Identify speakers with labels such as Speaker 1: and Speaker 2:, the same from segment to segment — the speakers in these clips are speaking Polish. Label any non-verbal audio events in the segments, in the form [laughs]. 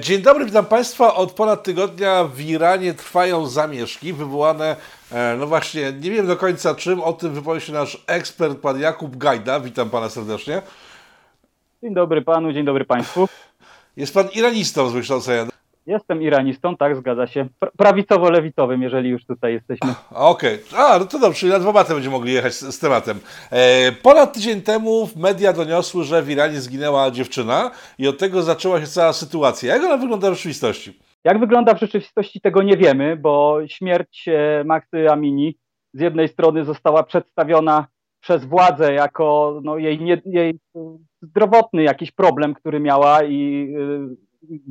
Speaker 1: Dzień dobry, witam Państwa. Od ponad tygodnia w Iranie trwają zamieszki wywołane, e, no właśnie, nie wiem do końca czym, o tym wypowie się nasz ekspert, pan Jakub Gajda. Witam Pana serdecznie.
Speaker 2: Dzień dobry Panu, dzień dobry Państwu.
Speaker 1: Jest Pan iranistą z wykształcenia.
Speaker 2: Jestem iranistą, tak, zgadza się. Prawicowo-lewicowym, jeżeli już tutaj jesteśmy.
Speaker 1: Okej, okay. a no to dobrze, na dwa maty będziemy mogli jechać z, z tematem. E, ponad tydzień temu media doniosły, że w Iranie zginęła dziewczyna i od tego zaczęła się cała sytuacja. Jak ona wygląda w rzeczywistości?
Speaker 2: Jak wygląda w rzeczywistości, tego nie wiemy, bo śmierć e, Maxy Amini z jednej strony została przedstawiona przez władzę jako no, jej, nie, jej zdrowotny jakiś problem, który miała i y,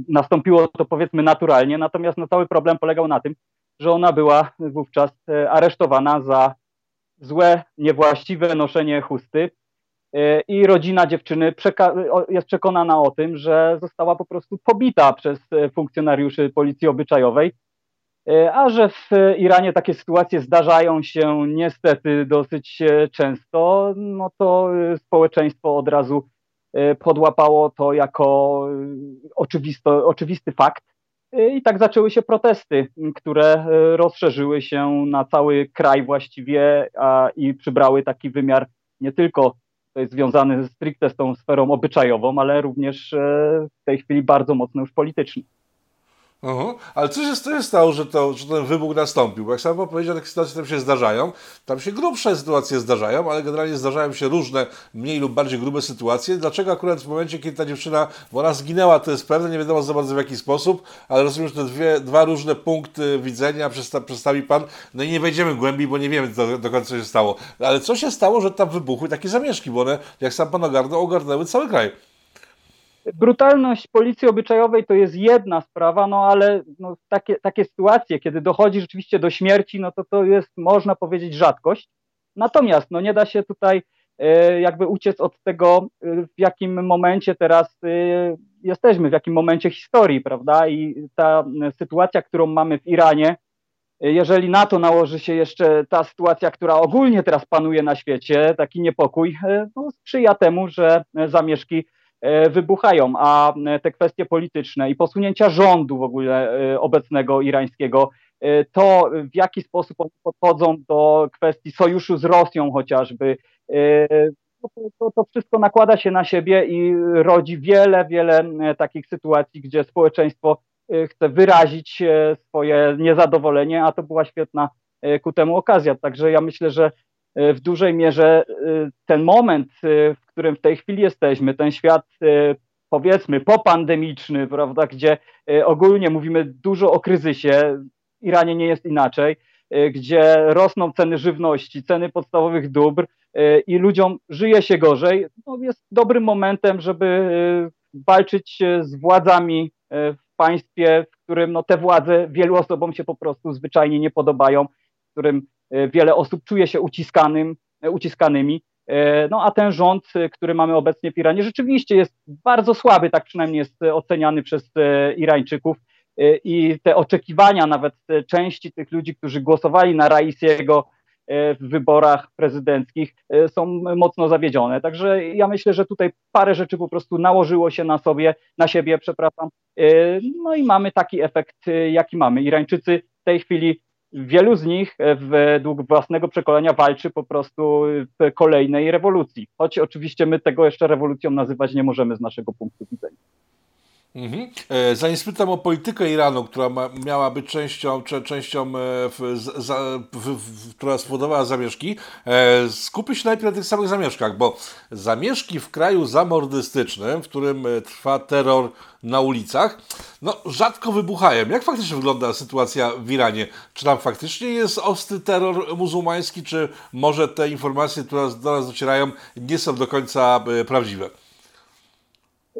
Speaker 2: nastąpiło to powiedzmy naturalnie, natomiast no, cały problem polegał na tym, że ona była wówczas e, aresztowana za złe, niewłaściwe noszenie chusty e, i rodzina dziewczyny jest przekonana o tym, że została po prostu pobita przez e, funkcjonariuszy policji obyczajowej, a że w Iranie takie sytuacje zdarzają się niestety dosyć często, no to społeczeństwo od razu podłapało to jako y, oczywisto, oczywisty fakt. Y, I tak zaczęły się protesty, które rozszerzyły się na cały kraj właściwie a, i przybrały taki wymiar nie tylko to jest związany stricte z tą sferą obyczajową, ale również w tej chwili bardzo mocno już polityczny.
Speaker 1: Uh-huh. Ale co się, co się stało, że, to, że ten wybuch nastąpił? Bo jak sam pan powiedział, takie sytuacje tam się zdarzają. Tam się grubsze sytuacje zdarzają, ale generalnie zdarzają się różne, mniej lub bardziej grube sytuacje. Dlaczego akurat w momencie, kiedy ta dziewczyna, bo ona zginęła, to jest pewne, nie wiadomo za bardzo w jaki sposób, ale rozumiem, że te dwie, dwa różne punkty widzenia przedsta- przedstawi pan. No i nie wejdziemy głębiej, bo nie wiemy do, do końca, co się stało. Ale co się stało, że tam wybuchły takie zamieszki, bo one, jak sam pan ogarnął, ogarnęły cały kraj.
Speaker 2: Brutalność policji obyczajowej to jest jedna sprawa, no ale no, takie, takie sytuacje, kiedy dochodzi rzeczywiście do śmierci, no to to jest, można powiedzieć, rzadkość. Natomiast no, nie da się tutaj e, jakby uciec od tego, e, w jakim momencie teraz e, jesteśmy, w jakim momencie historii, prawda? I ta sytuacja, którą mamy w Iranie, jeżeli na to nałoży się jeszcze ta sytuacja, która ogólnie teraz panuje na świecie, taki niepokój, no, sprzyja temu, że zamieszki wybuchają, a e, te kwestie polityczne i posunięcia rządu w ogóle e, obecnego irańskiego, to w jaki sposób podchodzą do kwestii sojuszu z Rosją chociażby, to, to, wszystko nakłada się na siebie i rodzi wiele, wiele takich sytuacji, gdzie społeczeństwo chce wyrazić swoje niezadowolenie, a to była świetna ku temu okazja. Także ja myślę, że E, w dużej mierze e, ten moment, e, w którym w tej chwili jesteśmy, ten świat powiedzmy popandemiczny, prawda, gdzie ogólnie mówimy dużo o kryzysie, w Iranie nie jest inaczej, gdzie rosną ceny żywności, ceny podstawowych dóbr i ludziom żyje się gorzej, no jest dobrym momentem, żeby walczyć z władzami w państwie, w którym no, te władze wielu osobom się po prostu zwyczajnie nie podobają, w którym E, wiele osób czuje się uciskanym, e, uciskanymi. E, no a ten rząd, który mamy obecnie w Iranie, rzeczywiście jest bardzo słaby, tak przynajmniej jest oceniany przez Irańczyków. I te oczekiwania nawet części tych ludzi, którzy głosowali na Raisiego w wyborach prezydenckich, są mocno zawiedzione. Także ja myślę, że tutaj parę rzeczy po prostu nałożyło się na sobie, na siebie, przepraszam. No i mamy taki efekt, jaki mamy. Irańczycy w tej chwili wielu z nich e, według własnego przekonania walczy po prostu w kolejnej rewolucji. Choć oczywiście my tego jeszcze rewolucją nazywać nie możemy z naszego punktu widzenia.
Speaker 1: Mhm. E, zanim spytam o politykę Iranu, która ma, miała być częścią, częścią e, w, za, w, w, która spowodowała zamieszki, e, skupię się najpierw na tych samych zamieszkach, bo zamieszki w kraju zamordystycznym, w którym e, trwa terror na ulicach, no rzadko wybuchają. Jak faktycznie wygląda sytuacja w Iranie? Czy tam faktycznie jest ostry terror muzułmański, czy może te informacje, które do nas docierają, nie są do końca prawdziwe?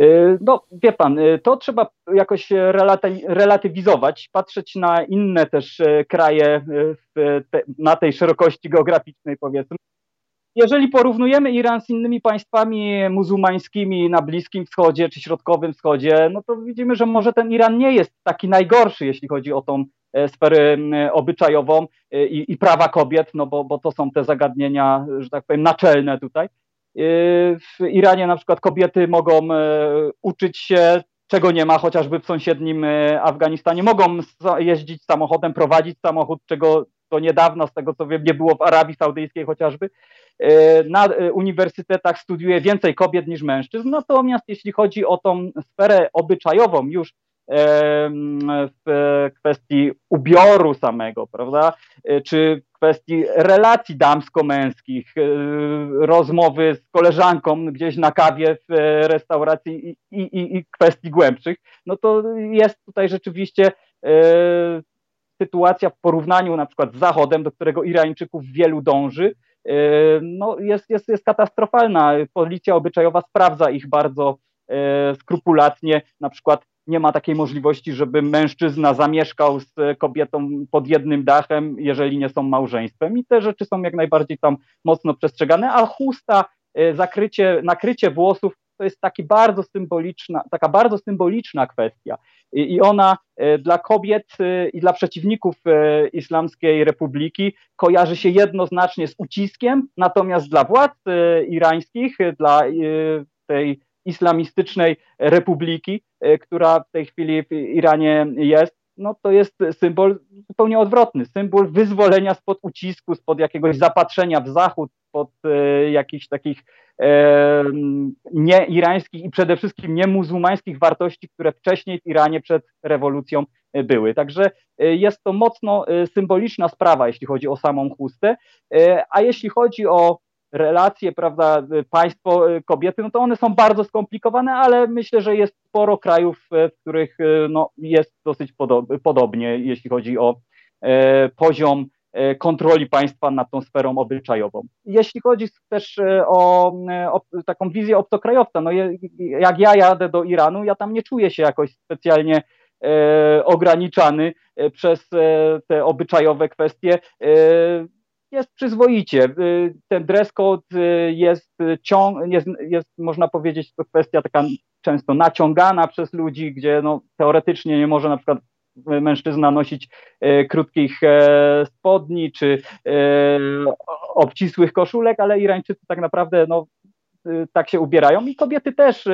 Speaker 2: Y, no, wie pan, y, to trzeba jakoś relatywizować, patrzeć na inne też y, kraje te, na tej szerokości geograficznej, powiedzmy. Jeżeli porównujemy Iran z innymi państwami muzułmańskimi na Bliskim Wschodzie czy Środkowym Wschodzie, no to widzimy, że może ten Iran nie jest taki najgorszy, jeśli chodzi o tą e, sferę obyczajową i, i prawa kobiet, no bo, bo to są te zagadnienia, że tak powiem, naczelne tutaj. W Iranie na przykład kobiety mogą e, uczyć się czego nie ma chociażby w sąsiednim Afganistanie. Mogą jeździć samochodem, prowadzić samochód, czego do niedawna, z tego co wiem, nie było w Arabii Saudyjskiej chociażby. Na uniwersytetach studiuje więcej kobiet niż mężczyzn, natomiast jeśli chodzi o tą sferę obyczajową, już w kwestii ubioru samego, prawda, czy kwestii relacji damsko-męskich, e, rozmowy z koleżanką gdzieś na kawie w restauracji i, i, i kwestii głębszych, no to jest tutaj rzeczywiście e, sytuacja w porównaniu na przykład z Zachodem, do którego Irańczyków wielu dąży, e, no jest, jest, jest katastrofalna. Policja obyczajowa sprawdza ich bardzo skrupulatnie, na przykład nie ma takiej możliwości, żeby mężczyzna zamieszkał z kobietą pod jednym dachem, jeżeli nie są małżeństwem. I te rzeczy są jak najbardziej tam mocno przestrzegane, a chusta, e, zakrycie, nakrycie włosów to jest taki bardzo symboliczna, taka bardzo symboliczna kwestia. I, i ona e, dla kobiet e, i dla przeciwników Islamskiej Republiki kojarzy się jednoznacznie z uciskiem, natomiast dla władz irańskich, dla tej islamistycznej republiki, e, która w tej chwili w Iranie jest, no to jest symbol zupełnie odwrotny, symbol wyzwolenia spod ucisku, spod jakiegoś zapatrzenia w zachód, spod e, jakichś takich e, nieirańskich i przede wszystkim niemuzułmańskich wartości, które wcześniej w Iranie przed rewolucją e, były. Także jest to mocno symboliczna sprawa, jeśli chodzi o samą chustę, a jeśli chodzi o relacje, prawda, państwo, y, kobiety, no to one są bardzo skomplikowane, ale myślę, że jest sporo krajów, y, w których y, no, jest dosyć podob podobnie, jeśli chodzi o e, poziom e, kontroli państwa nad tą sferą obyczajową. Jeśli chodzi też o, o, taką wizję obcokrajowca, no jak ja jadę do Iranu, ja tam nie czuję się jakoś specjalnie e, ograniczany przez te obyczajowe kwestie jest przyzwoicie. Y, ten dress code y, jest, ciąg, jest, jest, można powiedzieć, to kwestia taka często naciągana przez ludzi, gdzie no, teoretycznie nie może na przykład mężczyzna nosić e, krótkich e, spodni czy e, obcisłych koszulek, ale Irańczycy tak naprawdę no, tak się ubierają i kobiety też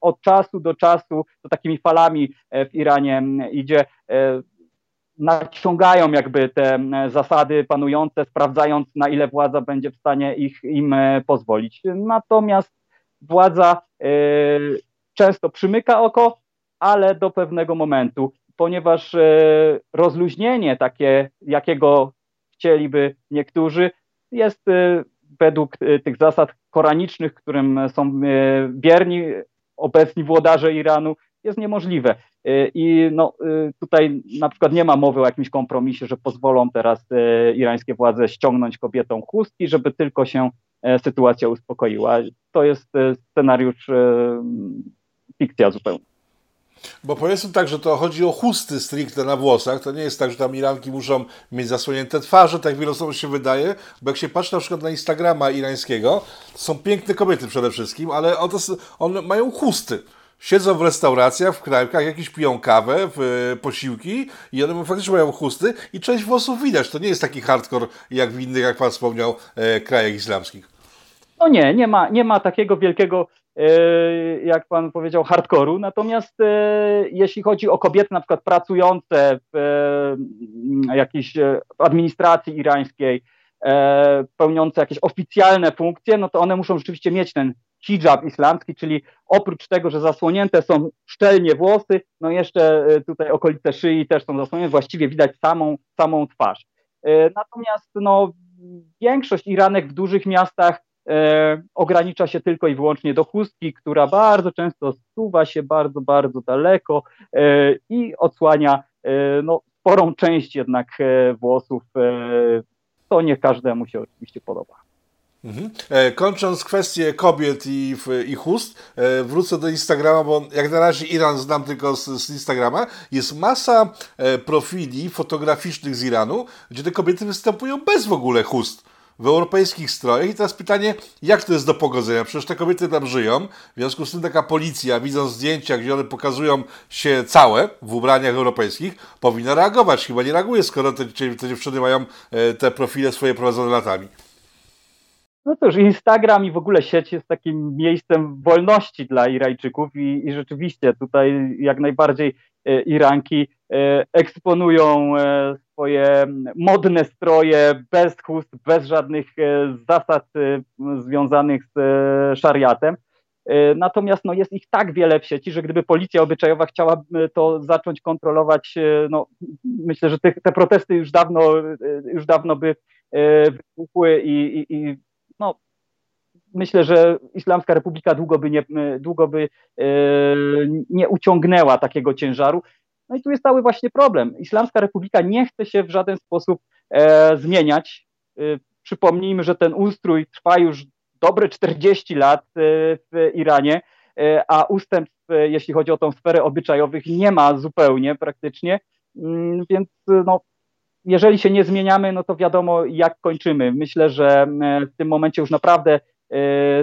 Speaker 2: od czasu do czasu to takimi falami w Iranie idzie naciągają jakby te zasady panujące, sprawdzając na ile władza będzie w stanie ich im e, pozwolić. Natomiast władza e, często przymyka oko, ale do pewnego momentu, ponieważ e, rozluźnienie takie, jakiego chcieliby niektórzy, jest według tych zasad koranicznych, którym są wierni obecni włodarze Iranu, jest niemożliwe. Y, I no, y, tutaj na przykład nie ma mowy o jakimś kompromisie, że pozwolą teraz y, irańskie władze ściągnąć kobietom chustki, żeby tylko się e, sytuacja uspokoiła. To jest scenariusz fikcja zupełnie.
Speaker 1: Bo powiedzmy tak, że to chodzi o chusty stricte na włosach. To nie jest tak, że tam Iranki muszą mieć zasłonięte twarze, tak wielu osobom się wydaje. Bo jak się patrzy na przykład na Instagrama irańskiego, to są piękne kobiety przede wszystkim, ale one mają chusty siedzą w restauracjach, w knajpkach, jakieś piją kawę, w, posiłki i one faktycznie mają chusty i część włosów widać. To nie jest taki hardcore jak w innych, jak Pan wspomniał, e, krajach islamskich.
Speaker 2: No nie, nie ma, nie ma takiego wielkiego, e, jak Pan powiedział, hardkoru. Natomiast e, jeśli chodzi o kobiety na przykład pracujące w e, jakiejś e, administracji irańskiej, e, pełniące jakieś oficjalne funkcje, no to one muszą rzeczywiście mieć ten hijab islamski, czyli oprócz tego, że zasłonięte są szczelnie włosy, no jeszcze e, tutaj okolice szyi też są zasłonięte, właściwie widać samą, samą twarz. E, natomiast no, większość Iranek w dużych miastach e, ogranicza się tylko i wyłącznie do chustki, która bardzo często suwa się bardzo, bardzo daleko e, i odsłania e, no, sporą część jednak e, włosów. to nie każdemu się oczywiście podoba.
Speaker 1: Mhm. E, kończąc kwestię kobiet i, i chust, e, wrócę do Instagrama, bo jak na razie Iran znam tylko z, z Instagrama. Jest masa e, profili fotograficznych z Iranu, gdzie te kobiety występują bez w ogóle chust w europejskich strojach. I teraz pytanie, jak to jest do pogodzenia? Przecież te kobiety tam żyją, w związku z tym taka policja, widząc zdjęcia, gdzie one pokazują się całe w ubraniach europejskich, powinna reagować. Chyba nie reaguje, skoro te, te dziewczyny mają te profile swoje prowadzone latami.
Speaker 2: No cóż, Instagram i w ogóle sieć jest takim miejscem wolności dla Irańczyków i, i rzeczywiście tutaj jak najbardziej e, Iranki e, eksponują e, swoje modne stroje bez chust, bez żadnych zasad związanych z szariatem. Natomiast no, jest ich tak wiele w sieci, że gdyby policja obyczajowa chciała to zacząć kontrolować, no, myślę, że te, te protesty już dawno, już dawno by wybuchły i, i, i myślę, że Islamska Republika długo by, nie, długo by e, nie uciągnęła takiego ciężaru. No i tu jest cały właśnie problem. Islamska Republika nie chce się w żaden sposób e, zmieniać. E, przypomnijmy, że ten ustrój trwa już dobre 40 lat w Iranie, a ustępstw, jeśli chodzi o tą sferę obyczajowych, nie ma zupełnie praktycznie. Mm, więc no, jeżeli się nie zmieniamy, no to wiadomo, jak kończymy. Myślę, że e, w tym momencie już naprawdę e,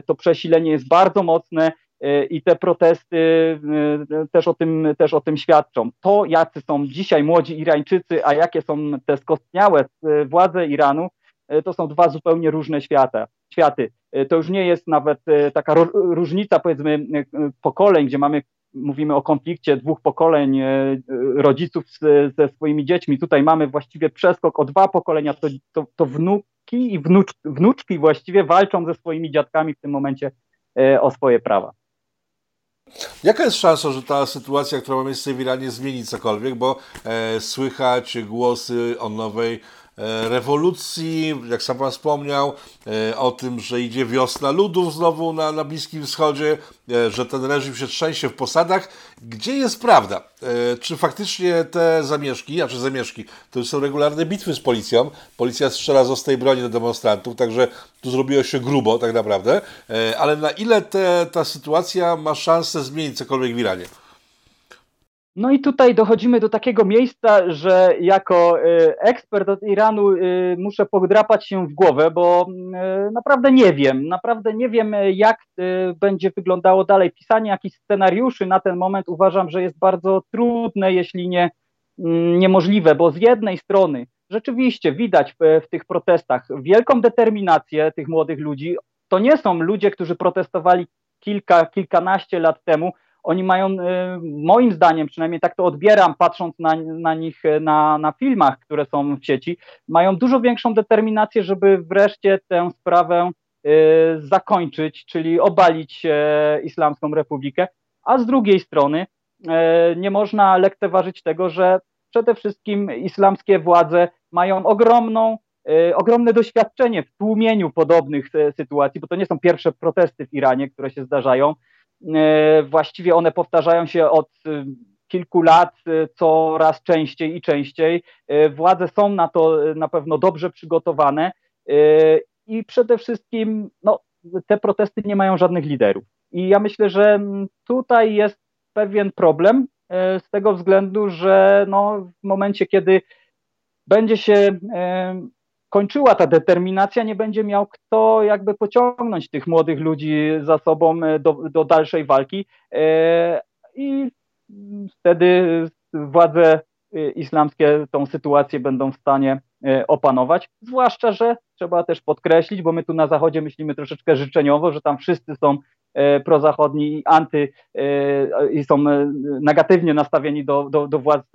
Speaker 2: to przesilenie jest bardzo mocne e, i te protesty też o tym, też o tym świadczą. To, jacy są dzisiaj młodzi Irańczycy, a jakie są te skostniałe władze Iranu, to są dwa zupełnie różne świata, światy. To już nie jest nawet taka różnica, powiedzmy, pokoleń, gdzie mamy mówimy o konflikcie dwóch pokoleń e, rodziców z, ze swoimi dziećmi. Tutaj mamy właściwie przeskok o dwa pokolenia, to, to, to wnuki i wnucz, wnuczki właściwie walczą ze swoimi dziadkami w tym momencie e, o swoje prawa.
Speaker 1: Jaka jest szansa, że ta sytuacja, która ma miejsce w Iranie, zmieni cokolwiek, bo e, słychać głosy o nowej rewolucji, jak sam Pan wspomniał, e, o tym, że idzie wiosna ludów znowu na, na Bliskim Wschodzie, e, że ten reżim się trzęsie w posadach. Gdzie jest prawda? Czy faktycznie te zamieszki, znaczy zamieszki, to są regularne bitwy z policją, policja strzela z ostrej broni do demonstrantów, także tu zrobiło się grubo tak naprawdę, ale na ile te, ta sytuacja ma szansę zmienić cokolwiek w Iranie?
Speaker 2: No i tutaj dochodzimy do takiego miejsca, że jako y, ekspert od Iranu y, muszę podrapać się w głowę, bo y, naprawdę nie wiem, naprawdę nie wiem, jak będzie wyglądało dalej. Pisanie jakichś scenariuszy na ten moment uważam, że jest bardzo trudne, jeśli nie mm, niemożliwe, bo z jednej strony rzeczywiście widać w, w tych protestach wielką determinację tych młodych ludzi. To nie są ludzie, którzy protestowali kilka, kilkanaście lat temu, oni mają, y, moim zdaniem, przynajmniej tak to odbieram, patrząc na, na nich y, na, na filmach, które są w sieci, mają dużo większą determinację, żeby wreszcie tę sprawę y, zakończyć, czyli obalić Islamską Republikę, a z drugiej strony nie można lekceważyć tego, że przede wszystkim islamskie władze mają ogromną, ogromne doświadczenie w tłumieniu podobnych sytuacji, bo to nie są pierwsze protesty w Iranie, które się zdarzają. E, właściwie one powtarzają się od e, kilku lat e, coraz częściej i częściej. Władze są na to na pewno dobrze przygotowane i przede wszystkim no, te protesty nie mają żadnych liderów. I ja myślę, że tutaj jest pewien problem z tego względu, że no, w momencie, kiedy będzie się kończyła ta determinacja, nie będzie miał kto jakby pociągnąć tych młodych ludzi za sobą e, do, do dalszej walki. E, i wtedy władze e, islamskie tą sytuację będą w stanie opanować, zwłaszcza, że trzeba też podkreślić, bo my tu na Zachodzie myślimy troszeczkę życzeniowo, że tam wszyscy są prozachodni i anty i są negatywnie nastawieni do, do, do władz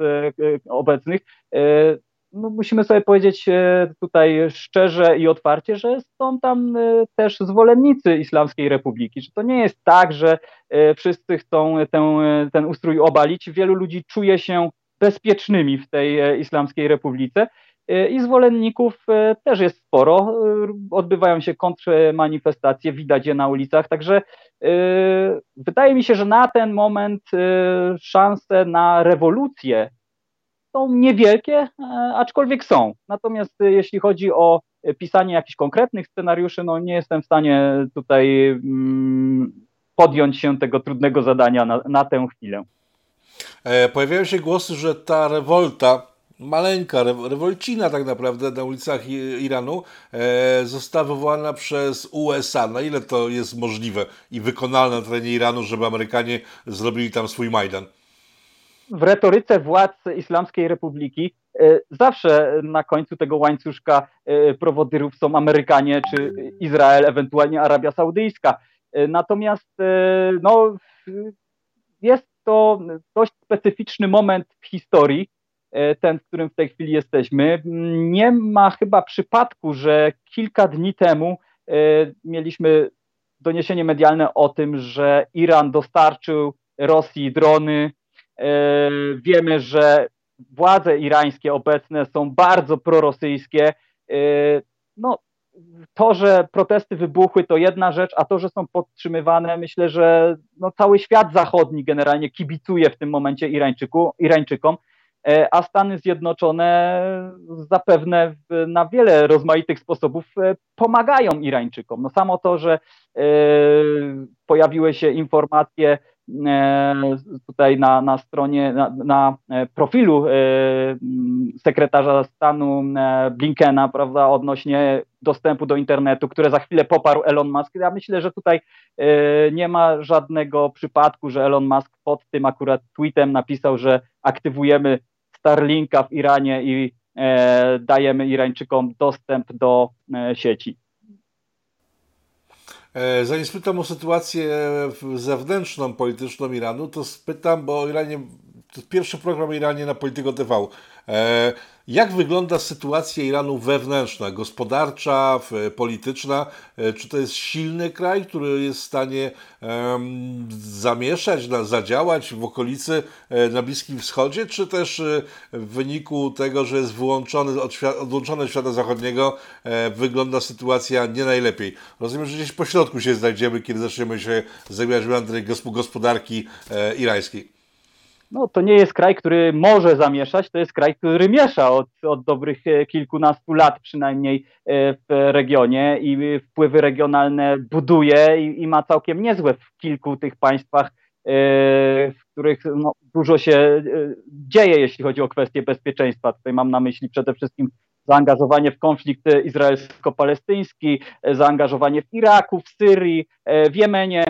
Speaker 2: obecnych no musimy sobie powiedzieć e, tutaj szczerze i otwarcie, że są tam e, też zwolennicy Islamskiej Republiki, że to nie jest tak, że e, wszyscy chcą ten, ten ustrój obalić. Wielu ludzi czuje się bezpiecznymi w tej Islamskiej Republice i zwolenników też jest sporo. Odbywają się kontrmanifestacje, widać je na ulicach, także wydaje mi się, że na ten moment szanse na rewolucję są niewielkie, e, aczkolwiek są. Natomiast e, jeśli chodzi o e, pisanie jakichś konkretnych scenariuszy, no nie jestem w stanie tutaj mm, podjąć się tego trudnego zadania na, na tę chwilę.
Speaker 1: Pojawiają się głosy, że ta rewolta, maleńka rewolcina tak naprawdę na ulicach Iranu została wywołana przez USA. Na ile to jest możliwe i wykonalne na terenie Iranu, żeby Amerykanie zrobili tam swój Majdan?
Speaker 2: W retoryce władz Islamskiej Republiki Zawsze na końcu tego łańcuszka prowodyrów są Amerykanie czy Izrael, ewentualnie Arabia Saudyjska. Natomiast no, jest to dość specyficzny moment w historii, ten, w którym w tej chwili jesteśmy. Nie ma chyba przypadku, że kilka dni temu mieliśmy doniesienie medialne o tym, że Iran dostarczył Rosji drony. E, wiemy, że władze irańskie obecne są bardzo prorosyjskie. E, no, to, że protesty wybuchły, to jedna rzecz, a to, że są podtrzymywane, myślę, że no, cały świat zachodni generalnie kibicuje w tym momencie Irańczyku, Irańczykom. E, a Stany Zjednoczone zapewne na wiele rozmaitych sposobów e, pomagają Irańczykom. No samo to, że e, pojawiły się informacje tutaj na, na stronie, na, na profilu sekretarza stanu Blinkena, prawda, odnośnie dostępu do internetu, które za chwilę poparł Elon Musk. Ja myślę, że tutaj nie ma żadnego przypadku, że Elon Musk pod tym akurat tweetem napisał, że aktywujemy Starlinka w Iranie i e, dajemy Irańczykom dostęp do e, sieci.
Speaker 1: E, zanim spytam o sytuację zewnętrzną, polityczną Iranu, to spytam, bo Iranie, to pierwszy program Iranie na Polityko TV. Jak wygląda sytuacja Iranu wewnętrzna, gospodarcza, polityczna? E, czy to jest silny kraj, który jest w stanie zamieszać, zadziałać w okolicy e, na Bliskim Wschodzie, czy też e, w wyniku tego, że jest wyłączony od świata, odłączony od świata zachodniego, wygląda sytuacja nie najlepiej? Rozumiem, że gdzieś po środku się znajdziemy, kiedy zaczniemy się zajmować gospodarki irańskiej
Speaker 2: no, to nie jest kraj, który może zamieszać, to jest kraj, który miesza od, od dobrych e, kilkunastu lat przynajmniej e, w regionie i wpływy regionalne buduje i, i ma całkiem niezłe w kilku tych państwach, e, w których no, dużo się dzieje, jeśli chodzi o kwestie bezpieczeństwa. Tutaj mam na myśli przede wszystkim zaangażowanie w konflikt izraelsko-palestyński, zaangażowanie w Iraku, w Syrii, w Jemenie.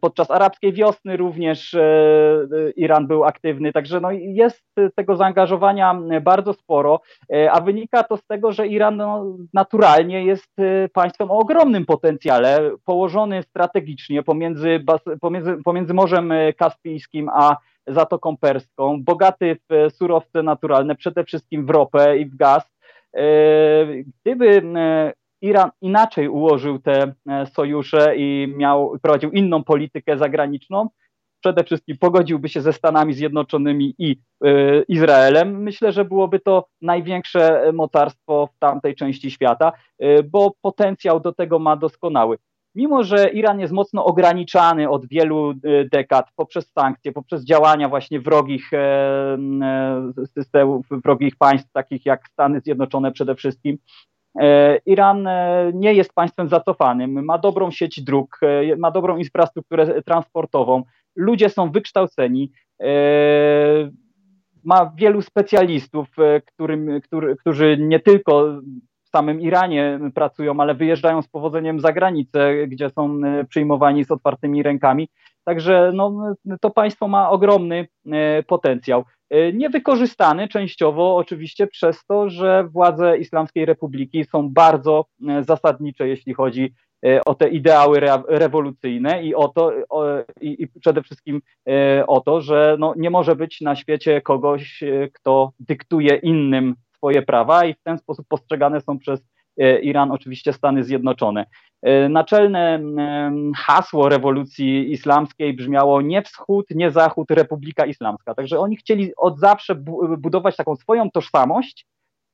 Speaker 2: Podczas arabskiej wiosny również e, Iran był aktywny, także no jest tego zaangażowania bardzo sporo, e, a wynika to z tego, że Iran no, naturalnie jest e, państwem o ogromnym potencjale, położony strategicznie pomiędzy, pomiędzy, pomiędzy Morzem Kaspijskim a Zatoką Perską, bogaty w surowce naturalne, przede wszystkim w ropę i w gaz, E, gdyby e, Iran inaczej ułożył te e, sojusze i miał, prowadził inną politykę zagraniczną, przede wszystkim pogodziłby się ze Stanami Zjednoczonymi i Izraelem, myślę, że byłoby to największe mocarstwo w tamtej części świata, bo potencjał do tego ma doskonały mimo że Iran jest mocno ograniczany od wielu y, dekad poprzez sankcje, poprzez działania właśnie wrogich e, e, systemów, wrogich państw, takich jak Stany Zjednoczone przede wszystkim, e, Iran nie jest państwem zacofanym, ma dobrą sieć dróg, ma dobrą infrastrukturę transportową, ludzie są wykształceni, ma wielu specjalistów, którym, który, którzy nie tylko samym Iranie pracują, ale wyjeżdżają z powodzeniem za granicę, gdzie są e, przyjmowani z otwartymi rękami. Także no, to państwo ma ogromny e, potencjał. E, niewykorzystany częściowo oczywiście przez to, że władze Islamskiej Republiki są bardzo zasadnicze, jeśli chodzi o te ideały re rewolucyjne i o to, o, i, i, przede wszystkim o to, że no, nie może być na świecie kogoś, kto dyktuje innym swoje prawa i w ten sposób postrzegane są przez e, Iran oczywiście Stany Zjednoczone. E, naczelne hasło rewolucji islamskiej brzmiało nie wschód, nie zachód, Republika Islamska. Także oni chcieli od zawsze budować taką swoją tożsamość,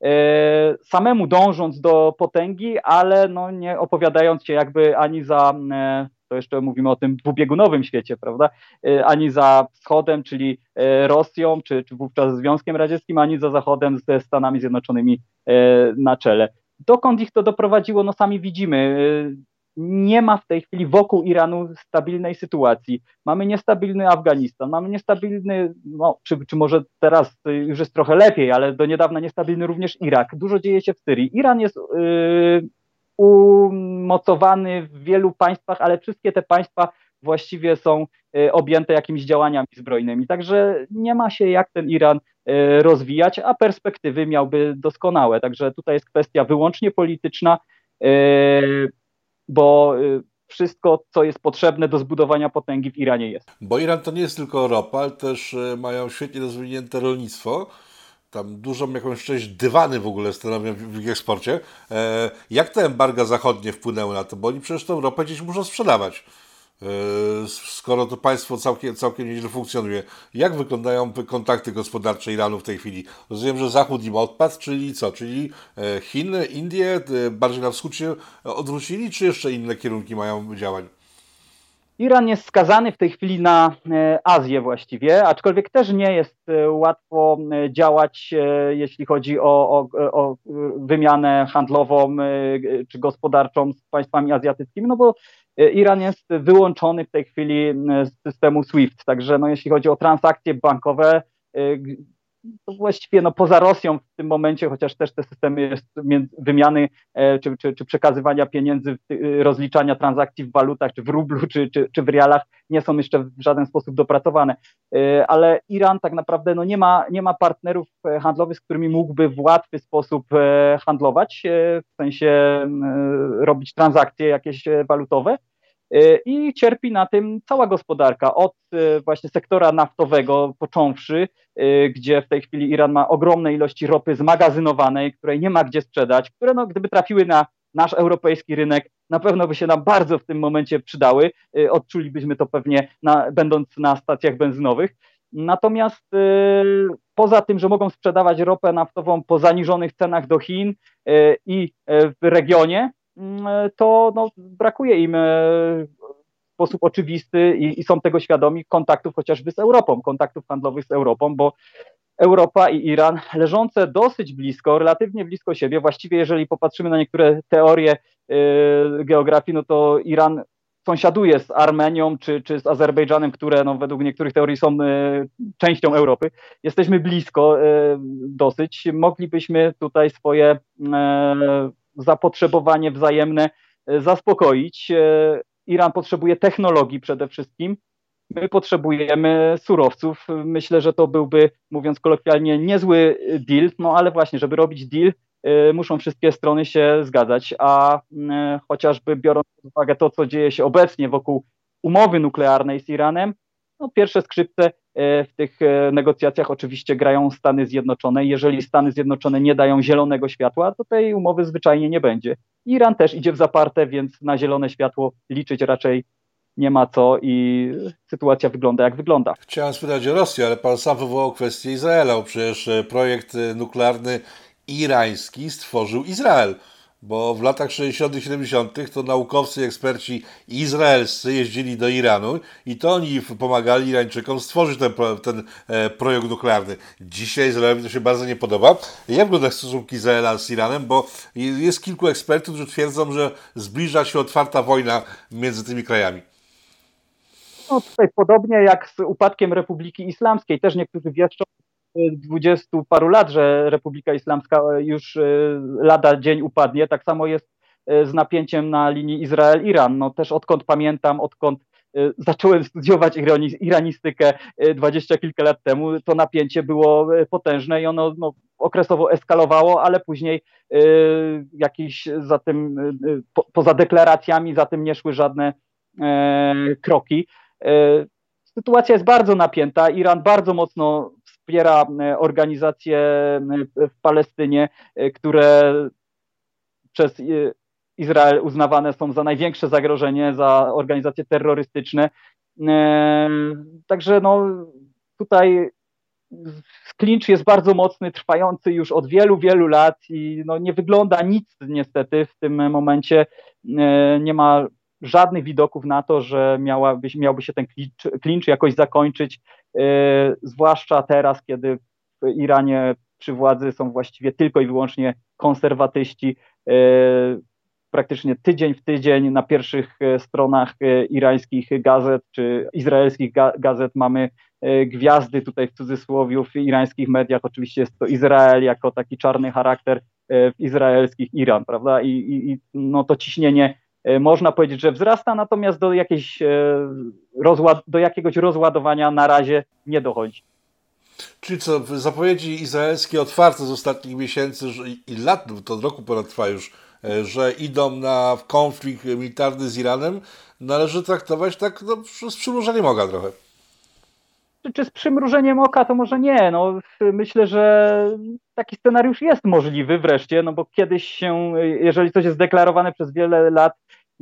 Speaker 2: e, samemu dążąc do potęgi, ale no nie opowiadając się jakby ani za to jeszcze mówimy o tym dwubiegunowym świecie, prawda, e, ani za wschodem, czyli e, Rosją, czy, czy wówczas Związkiem Radzieckim, ani za zachodem ze Stanami Zjednoczonymi e, na czele. Dokąd ich to doprowadziło, no sami widzimy. Nie ma w tej chwili wokół Iranu stabilnej sytuacji. Mamy niestabilny Afganistan, mamy niestabilny, no, czy, czy może teraz już jest trochę lepiej, ale do niedawna niestabilny również Irak. Dużo dzieje się w Syrii. Iran jest umocowany w wielu państwach, ale wszystkie te państwa właściwie są objęte jakimiś działaniami zbrojnymi. Także nie ma się jak ten Iran rozwijać, a perspektywy miałby doskonałe. Także tutaj jest kwestia wyłącznie polityczna, bo wszystko, co jest potrzebne do zbudowania potęgi w Iranie jest.
Speaker 1: Bo Iran to nie jest tylko ropa, ale też mają świetnie rozwinięte rolnictwo tam dużą jakąś część dywany w ogóle stanowią w ich eksporcie. E, jak te embarga zachodnie wpłynęły na to? Bo oni przecież tą ropę gdzieś muszą sprzedawać. E, skoro to państwo całkiem, całkiem nieźle funkcjonuje. Jak wyglądają kontakty gospodarcze Iranu w tej chwili? Rozumiem, że Zachód im odpadł, czyli co? Czyli e, Chiny, Indie, bardziej na wschód się odwrócili, czy jeszcze inne kierunki mają działań?
Speaker 2: Iran jest skazany w tej chwili na e, Azję właściwie, aczkolwiek też nie jest e, łatwo e, działać, jeśli chodzi o, o, o wymianę handlową czy gospodarczą z państwami azjatyckimi, no bo Iran jest wyłączony w tej chwili z systemu SWIFT, także no, jeśli chodzi o transakcje bankowe, właściwie no, poza Rosją w tym momencie, chociaż też te systemy wymiany e, czy, czy, czy, przekazywania pieniędzy, rozliczania transakcji w walutach, czy w rublu, czy, czy, czy w realach nie są jeszcze w żaden sposób dopracowane. E, ale Iran tak naprawdę no, nie, ma, nie ma partnerów e, handlowych, z którymi mógłby w łatwy sposób handlować, w sensie robić transakcje jakieś walutowe. Y, i cierpi na tym cała gospodarka, od y, właśnie sektora naftowego począwszy, y, gdzie w tej chwili Iran ma ogromne ilości ropy zmagazynowanej, której nie ma gdzie sprzedać, które no, gdyby trafiły na nasz europejski rynek, na pewno by się nam bardzo w tym momencie przydały. Odczulibyśmy to pewnie na, będąc na stacjach benzynowych. Natomiast poza tym, że mogą sprzedawać ropę naftową po zaniżonych cenach do Chin i w regionie, to no, brakuje im e, w sposób oczywisty i, i, są tego świadomi kontaktów chociażby z Europą, kontaktów handlowych z Europą, bo Europa i Iran leżące dosyć blisko, relatywnie blisko siebie. Właściwie, jeżeli popatrzymy na niektóre teorie y, geografii, no to Iran sąsiaduje z Armenią czy, czy z Azerbejdżanem, które no, według niektórych teorii są y, częścią Europy. Jesteśmy blisko y, dosyć. Moglibyśmy tutaj swoje zapotrzebowanie wzajemne e, zaspokoić. E, Iran potrzebuje technologii przede wszystkim. My potrzebujemy surowców. Myślę, że to byłby, mówiąc kolokwialnie, niezły deal, no ale właśnie, żeby robić deal, e, muszą wszystkie strony się zgadzać, a chociażby biorąc pod uwagę to, co dzieje się obecnie wokół umowy nuklearnej z Iranem, no pierwsze skrzypce w tych e, negocjacjach oczywiście grają Stany Zjednoczone. Jeżeli Stany Zjednoczone nie dają zielonego światła, to tej umowy zwyczajnie nie będzie. Iran też idzie w zaparte, więc na zielone światło liczyć raczej nie ma co i sytuacja wygląda jak wygląda.
Speaker 1: Chciałem spytać o Rosję, ale pan sam wywołał kwestię Izraela, przecież e, projekt nuklearny irański stworzył Izrael bo w latach 60., 70. to naukowcy i eksperci izraelscy jeździli do Iranu i to oni pomagali Irańczykom stworzyć ten, ten e, projekt nuklearny. Dzisiaj Izraelowi to się bardzo nie podoba. Jak wygląda stosunki Izraela z Iranem? Bo jest kilku ekspertów, którzy twierdzą, że zbliża się otwarta wojna między tymi krajami.
Speaker 2: No tutaj podobnie jak z upadkiem Republiki Islamskiej, też niektórzy wieszczą dwudziestu paru lat, że Republika Islamska już e, lada dzień upadnie. Tak samo jest e, z napięciem na linii Izrael-Iran. No też odkąd pamiętam, odkąd e, zacząłem studiować iranistykę dwadzieścia kilka lat temu, to napięcie było potężne i ono no, okresowo eskalowało, ale później y, jakieś za tym, y, po, poza deklaracjami za tym nie szły żadne y, kroki. Sytuacja jest bardzo napięta. Iran bardzo mocno wspiera e, organizacje e, w Palestynie, e, które przez Izrael uznawane są za największe zagrożenie, za organizacje terrorystyczne. Także no, tutaj klincz jest bardzo mocny, trwający już od wielu, wielu lat i no, nie wygląda nic niestety w tym momencie. Nie ma żadnych widoków na to, że miałaby, miałby się ten klincz, klincz jakoś zakończyć, zwłaszcza teraz, kiedy w Iranie przy władzy są właściwie tylko i wyłącznie konserwatyści. Yy, praktycznie tydzień w tydzień na pierwszych e, stronach irańskich gazet czy izraelskich ga gazet mamy gwiazdy tutaj w cudzysłowie w irańskich mediach. Oczywiście jest to Izrael jako taki czarny charakter w izraelskich Iran, prawda? I, i no to ciśnienie można powiedzieć, że wzrasta, natomiast do, jakiejś, do jakiegoś rozładowania na razie nie dochodzi.
Speaker 1: Czyli co, zapowiedzi izraelskie otwarte z ostatnich miesięcy i lat, to od roku ponad trwa już, że idą na konflikt militarny z Iranem, należy traktować tak no, z przymrużeniem oka trochę.
Speaker 2: Czy, czy z przymrużeniem oka, to może nie. No, myślę, że taki scenariusz jest możliwy wreszcie, no bo kiedyś się, jeżeli coś jest deklarowane przez wiele lat,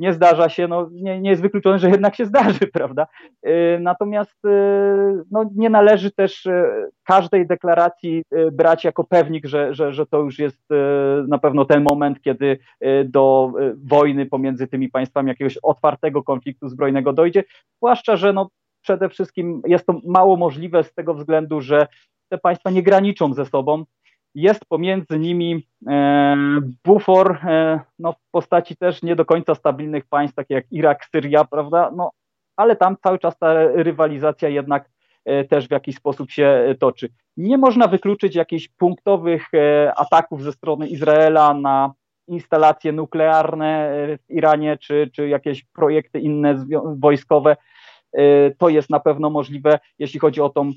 Speaker 2: nie zdarza się, no nie, nie jest wykluczone, że jednak się zdarzy, [laughs] prawda? Y, natomiast y, no, nie należy też y, każdej deklaracji brać jako pewnik, że, że, że to już jest na pewno ten moment, kiedy do wojny pomiędzy tymi państwami, jakiegoś otwartego konfliktu zbrojnego dojdzie, zwłaszcza, że no, przede wszystkim jest to mało możliwe z tego względu, że te państwa nie graniczą ze sobą. Jest pomiędzy nimi e, bufor e, no, w postaci też nie do końca stabilnych państw, takie jak Irak, Syria, prawda? No, ale tam cały czas ta rywalizacja jednak e, też w jakiś sposób się toczy. Nie można wykluczyć jakichś punktowych ataków ze strony Izraela na instalacje nuklearne w Iranie, czy, czy jakieś projekty inne wojskowe. Y, to jest na pewno możliwe, jeśli chodzi o tą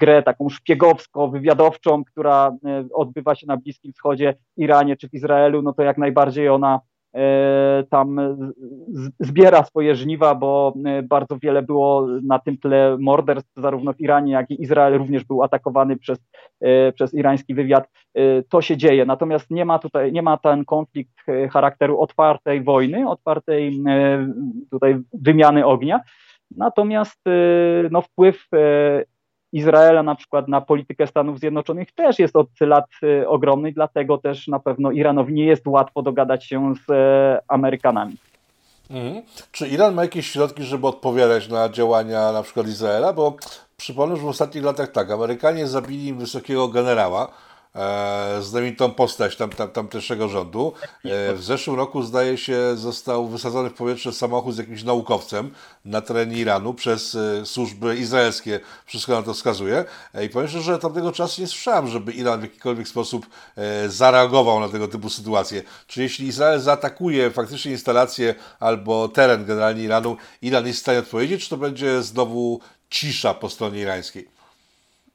Speaker 2: grę taką szpiegowsko-wywiadowczą, która y, odbywa się na Bliskim Wschodzie, Iranie czy w Izraelu, no to jak najbardziej ona tam zbiera swoje żniwa, bo e, bardzo wiele było na tym tle morderstw, zarówno w Iranie, jak i Izrael również był atakowany przez, e, przez irański wywiad. To się dzieje, natomiast nie ma tutaj, nie ma ten konflikt charakteru otwartej wojny, otwartej tutaj wymiany ognia. Natomiast no, wpływ Izraela na przykład na politykę Stanów Zjednoczonych też jest od lat y, ogromny, dlatego też na pewno Iranowi nie jest łatwo dogadać się z e, Amerykanami.
Speaker 1: Mhm. Czy Iran ma jakieś środki, żeby odpowiadać na działania na przykład Izraela? Bo przypomnę, że w ostatnich latach tak, Amerykanie zabili wysokiego generała, znamitą postać tam, tam, tamtejszego rządu. E, w zeszłym roku, zdaje się, został wysadzony w powietrze samochód z jakimś naukowcem na terenie Iranu przez e, służby izraelskie. Wszystko na to wskazuje. E, I powiem szczerze, że tamtego czasu nie słyszałem, żeby Iran w jakikolwiek sposób e, zareagował na tego typu sytuacje. Czy jeśli Izrael zaatakuje faktycznie instalację albo teren generalnie Iranu, Iran jest w stanie odpowiedzieć, czy to będzie znowu cisza po stronie irańskiej?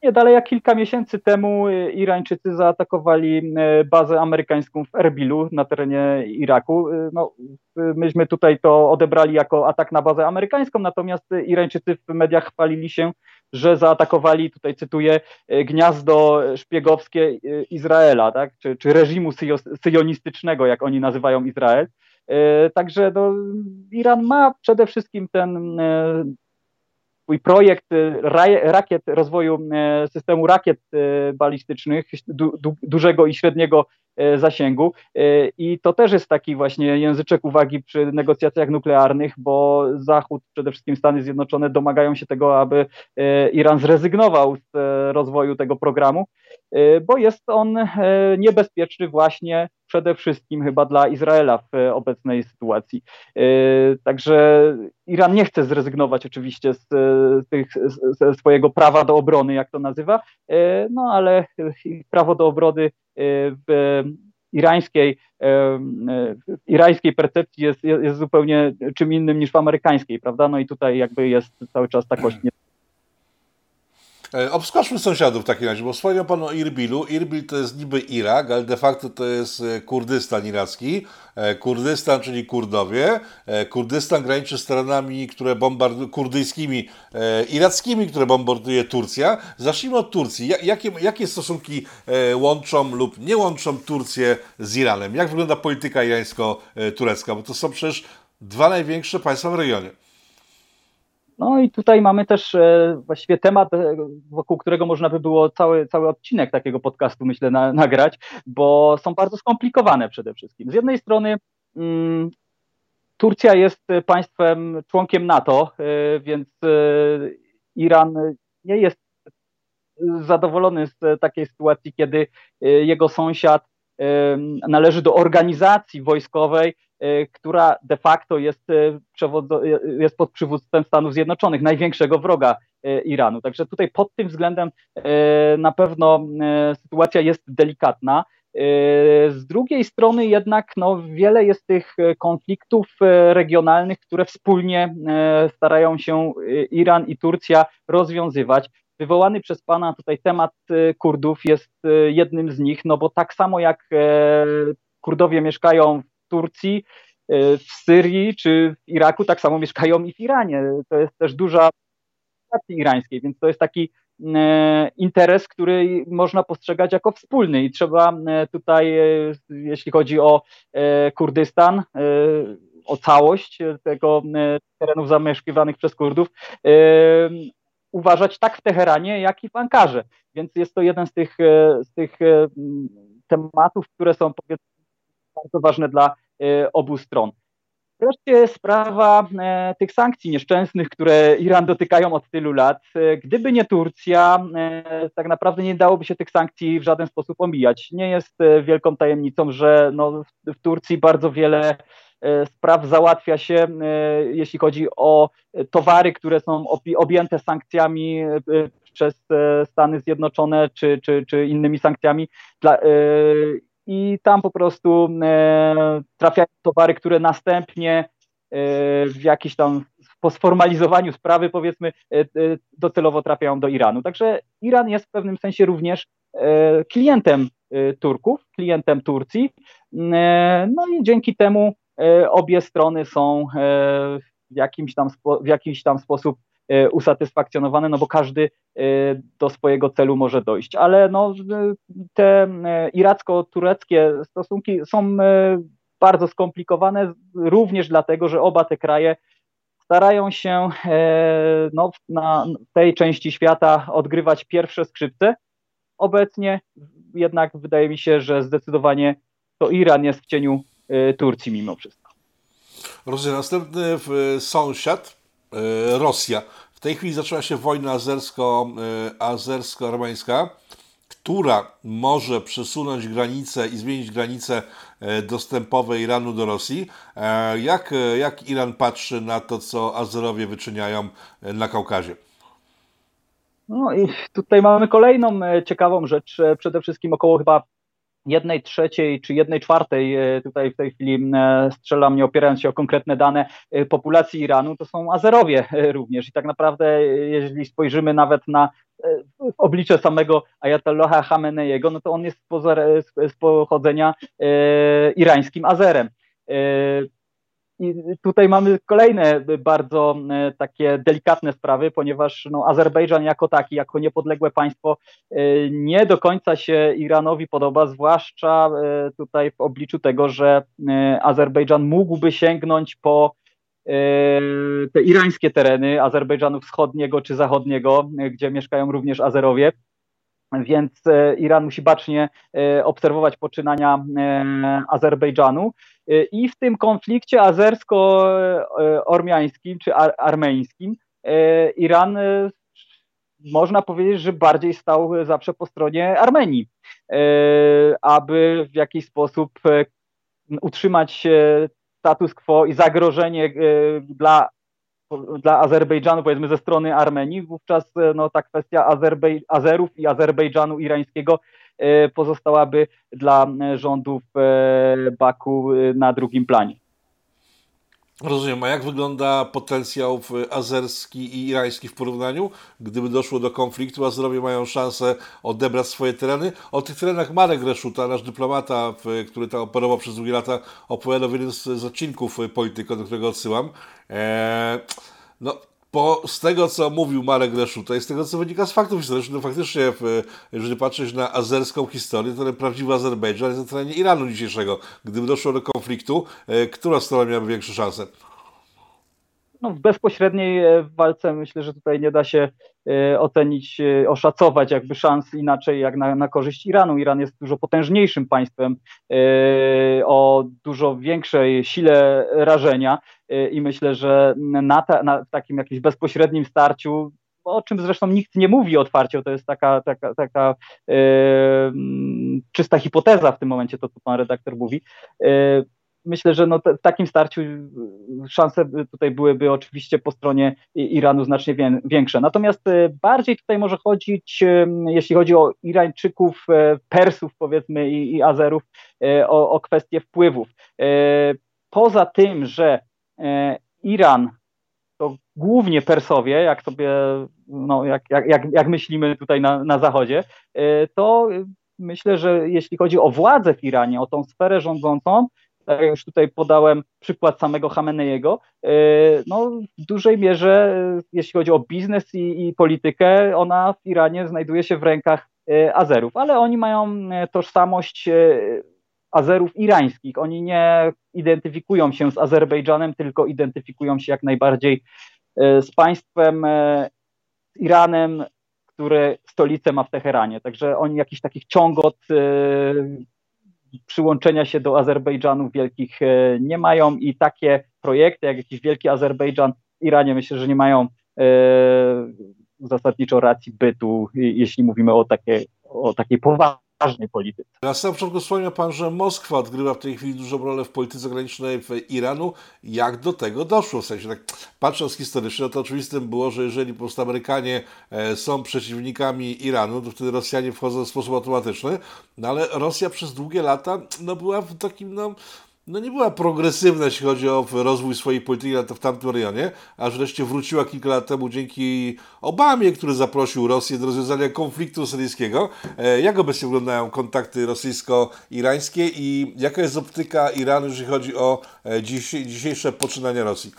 Speaker 2: Nie dalej jak kilka miesięcy temu y, Irańczycy zaatakowali y, bazę amerykańską w Erbilu na terenie Iraku. Y, no, myśmy tutaj to odebrali jako atak na bazę amerykańską, natomiast Irańczycy w mediach chwalili się, że zaatakowali, tutaj cytuję, gniazdo szpiegowskie Izraela, tak? czy, czy reżimu syjonistycznego, jak oni nazywają Izrael. Także no, Iran ma przede wszystkim ten swój projekt y, rakiet, rozwoju y, systemu rakiet y, balistycznych du, du, dużego i średniego zasięgu. I to też jest taki właśnie języczek uwagi przy negocjacjach nuklearnych, bo Zachód, przede wszystkim Stany Zjednoczone, domagają się tego, aby Iran zrezygnował z rozwoju tego programu, bo jest on niebezpieczny właśnie przede wszystkim chyba dla Izraela w e, obecnej sytuacji. E, także Iran nie chce zrezygnować oczywiście z, e, tych, ze swojego prawa do obrony, jak to nazywa, no ale prawo do obrony w irańskiej, irańskiej percepcji jest, jest zupełnie czym innym niż w amerykańskiej, prawda? No i tutaj jakby jest cały czas ta [clears throat] kość
Speaker 1: E, obskoczmy sąsiadów w takim razie, bo wspomniał Pan o Irbilu. Irbil to jest niby Irak, ale de facto to jest e, Kurdystan iracki. E, Kurdystan, czyli Kurdowie. Kurdystan graniczy z terenami, które bombardują, kurdyjskimi, irackimi, które bombarduje Turcja. Zacznijmy od Turcji. Jakie, jakie stosunki łączą lub nie łączą Turcję z Iranem? Jak wygląda polityka irańsko-turecka? Bo to są przecież dwa największe państwa w regionie.
Speaker 2: No i tutaj mamy też e, właściwie temat, e, wokół którego można by było cały, cały odcinek takiego podcastu, myślę, na, nagrać, bo są bardzo skomplikowane przede wszystkim. Z jednej strony mm, Turcja jest państwem członkiem NATO, e, więc Iran nie jest zadowolony z takiej sytuacji, kiedy jego sąsiad należy do organizacji wojskowej, e, która de facto jest, e, jest pod przywództwem Stanów Zjednoczonych, największego wroga e, Iranu. Także tutaj pod tym względem na pewno sytuacja jest delikatna. Z drugiej strony jednak no, wiele jest tych konfliktów regionalnych, które wspólnie starają się Iran i Turcja rozwiązywać. Wywołany przez Pana tutaj temat Kurdów jest jednym z nich, no bo tak samo jak Kurdowie mieszkają Turcji, w Syrii czy w Iraku, tak samo mieszkają i w Iranie. To jest też duża irańskiej, więc to jest taki E, interes, który można postrzegać jako wspólny i trzeba e, tutaj, e, jeśli chodzi o Kurdystan, o całość tego terenów zamieszkiwanych przez Kurdów, uważać tak w Teheranie, jak i w Ankarze. Więc jest to jeden z tych, z tych tematów, które są powiedzmy bardzo ważne dla obu stron. Wreszcie sprawa e, tych sankcji nieszczęsnych, które Iran dotykają od tylu lat. E, gdyby nie Turcja, e, tak naprawdę nie dałoby się tych sankcji w żaden sposób omijać. Nie jest e, wielką tajemnicą, że no, w, Turcji bardzo wiele e, spraw załatwia się, e, jeśli chodzi o towary, które są objęte sankcjami przez Stany Zjednoczone czy, czy, czy innymi sankcjami. Dla, i tam po prostu e, trafiają towary, które następnie e, w jakiś tam po sformalizowaniu sprawy powiedzmy e, docelowo trafiają do Iranu. Także Iran jest w pewnym sensie również klientem Turków, klientem Turcji. No i dzięki temu obie strony są w jakimś tam, w jakiś tam sposób usatysfakcjonowane, no bo każdy e, do swojego celu może dojść. Ale no, te e, iracko-tureckie stosunki są bardzo skomplikowane, również dlatego, że oba te kraje starają się no, na tej części świata odgrywać pierwsze skrzypce. Obecnie jednak wydaje mi się, że zdecydowanie to Iran jest w cieniu Turcji mimo wszystko.
Speaker 1: Rozumiem. Następny sąsiad E, Rosja. W tej chwili zaczęła się wojna azersko, e, azersko-armeńska, która może przesunąć granice i zmienić granice e, dostępowe Iranu do Rosji. Jak, jak Iran patrzy na to, co Azerowie wyczyniają na Kaukazie?
Speaker 2: No i tutaj mamy kolejną ciekawą rzecz. Przede wszystkim około chyba jednej trzeciej czy jednej czwartej, e, tutaj w tej chwili e, strzelam nie opierając się o konkretne dane, e, populacji Iranu, to są Azerowie również. I tak naprawdę, jeżeli spojrzymy nawet na oblicze samego Ayatollaha Khameneiego, no to on jest z pochodzenia irańskim Azerem. I tutaj mamy kolejne bardzo e, takie delikatne sprawy, ponieważ no, Azerbejdżan jako taki, jako niepodległe państwo e, nie do końca się Iranowi podoba, zwłaszcza e, tutaj w obliczu tego, że Azerbejdżan mógłby sięgnąć po te irańskie tereny Azerbejdżanu wschodniego czy zachodniego, gdzie mieszkają również Azerowie. Więc Iran musi bacznie obserwować poczynania Azerbejdżanu. I w tym konflikcie azersko-ormiańskim czy ar armeńskim e, Iran e, można powiedzieć, że bardziej stał zawsze po stronie Armenii, e, aby w jakiś sposób utrzymać status quo i zagrożenie dla, dla Azerbejdżanu, powiedzmy ze strony Armenii, wówczas no, ta kwestia Azerbej Azerów i Azerbejdżanu irańskiego E, pozostałaby dla rządów e, Baku e, na drugim planie.
Speaker 1: Rozumiem, a jak wygląda potencjał azerski i irański w porównaniu? Gdyby doszło do konfliktu, Azerowie mają szansę odebrać swoje tereny. O tych terenach Marek Reszuta, nasz dyplomata, który tam operował przez długie lata, opowiadał w jednym z odcinków Polityko, do którego odsyłam. Eee, no, po, z tego, co mówił Marek Leszuta i z tego, co wynika z faktów historycznych, no faktycznie, jeżeli patrzeć na azerską historię, to ten prawdziwy Azerbejdżan jest na terenie Iranu dzisiejszego. Gdyby doszło do konfliktu, e, która strona miałaby większe szanse?
Speaker 2: No, w bezpośredniej e, walce myślę, że tutaj nie da się e, ocenić, e, oszacować jakby szans inaczej jak na, na korzyść Iranu. Iran jest dużo potężniejszym państwem o dużo większej sile rażenia i myślę, że na, ta, na takim jakimś bezpośrednim starciu o czym zresztą nikt nie mówi otwarcie, to jest taka, taka, taka czysta hipoteza w tym momencie, to co pan redaktor mówi, myślę, że no w takim starciu szanse tutaj byłyby oczywiście po stronie Iranu znacznie większe. Natomiast bardziej tutaj może chodzić, jeśli chodzi o Irańczyków, Persów powiedzmy i, i Azerów, o, o kwestie wpływów. Poza tym, że Iran to głównie Persowie, jak sobie, no, jak, jak, jak, myślimy tutaj na, na Zachodzie, y, to myślę, że jeśli chodzi o władzę w Iranie, o tą sferę rządzącą, tak jak już tutaj podałem przykład samego Hameneiego, y, no w dużej mierze, jeśli chodzi o biznes i, i politykę, ona w Iranie znajduje się w rękach y, Azerów, ale oni mają tożsamość Azerów irańskich. Oni nie identyfikują się z Azerbejdżanem, tylko identyfikują się jak najbardziej e, z państwem, e, z Iranem, który stolicę ma w Teheranie. Także oni jakichś takich ciągot e, przyłączenia się do Azerbejdżanu wielkich nie mają i takie projekty jak jakiś wielki Azerbejdżan w Iranie myślę, że nie mają zasadniczo racji bytu, jeśli mówimy o, takie, o takiej poważnej ważnej polityce.
Speaker 1: Na samym początku wspomniał Pan, że Moskwa odgrywa w tej chwili dużą rolę w polityce zagranicznej w Iranu. Jak do tego doszło? W sensie, tak patrząc historycznie, no to oczywistym było, że jeżeli po prostu Amerykanie e, są przeciwnikami Iranu, to wtedy Rosjanie wchodzą w sposób automatyczny, no ale Rosja przez długie lata no, była w takim, no, no nie była progresywna, jeśli chodzi o rozwój swojej polityki w tamtym rejonie, aż wreszcie wróciła kilka lat temu dzięki Obamie, który zaprosił Rosję do rozwiązania konfliktu syryjskiego. E, jak obecnie wyglądają kontakty rosyjsko-irańskie i jaka jest optyka Iranu, jeżeli chodzi o e, dzisiejsze poczynania Rosji?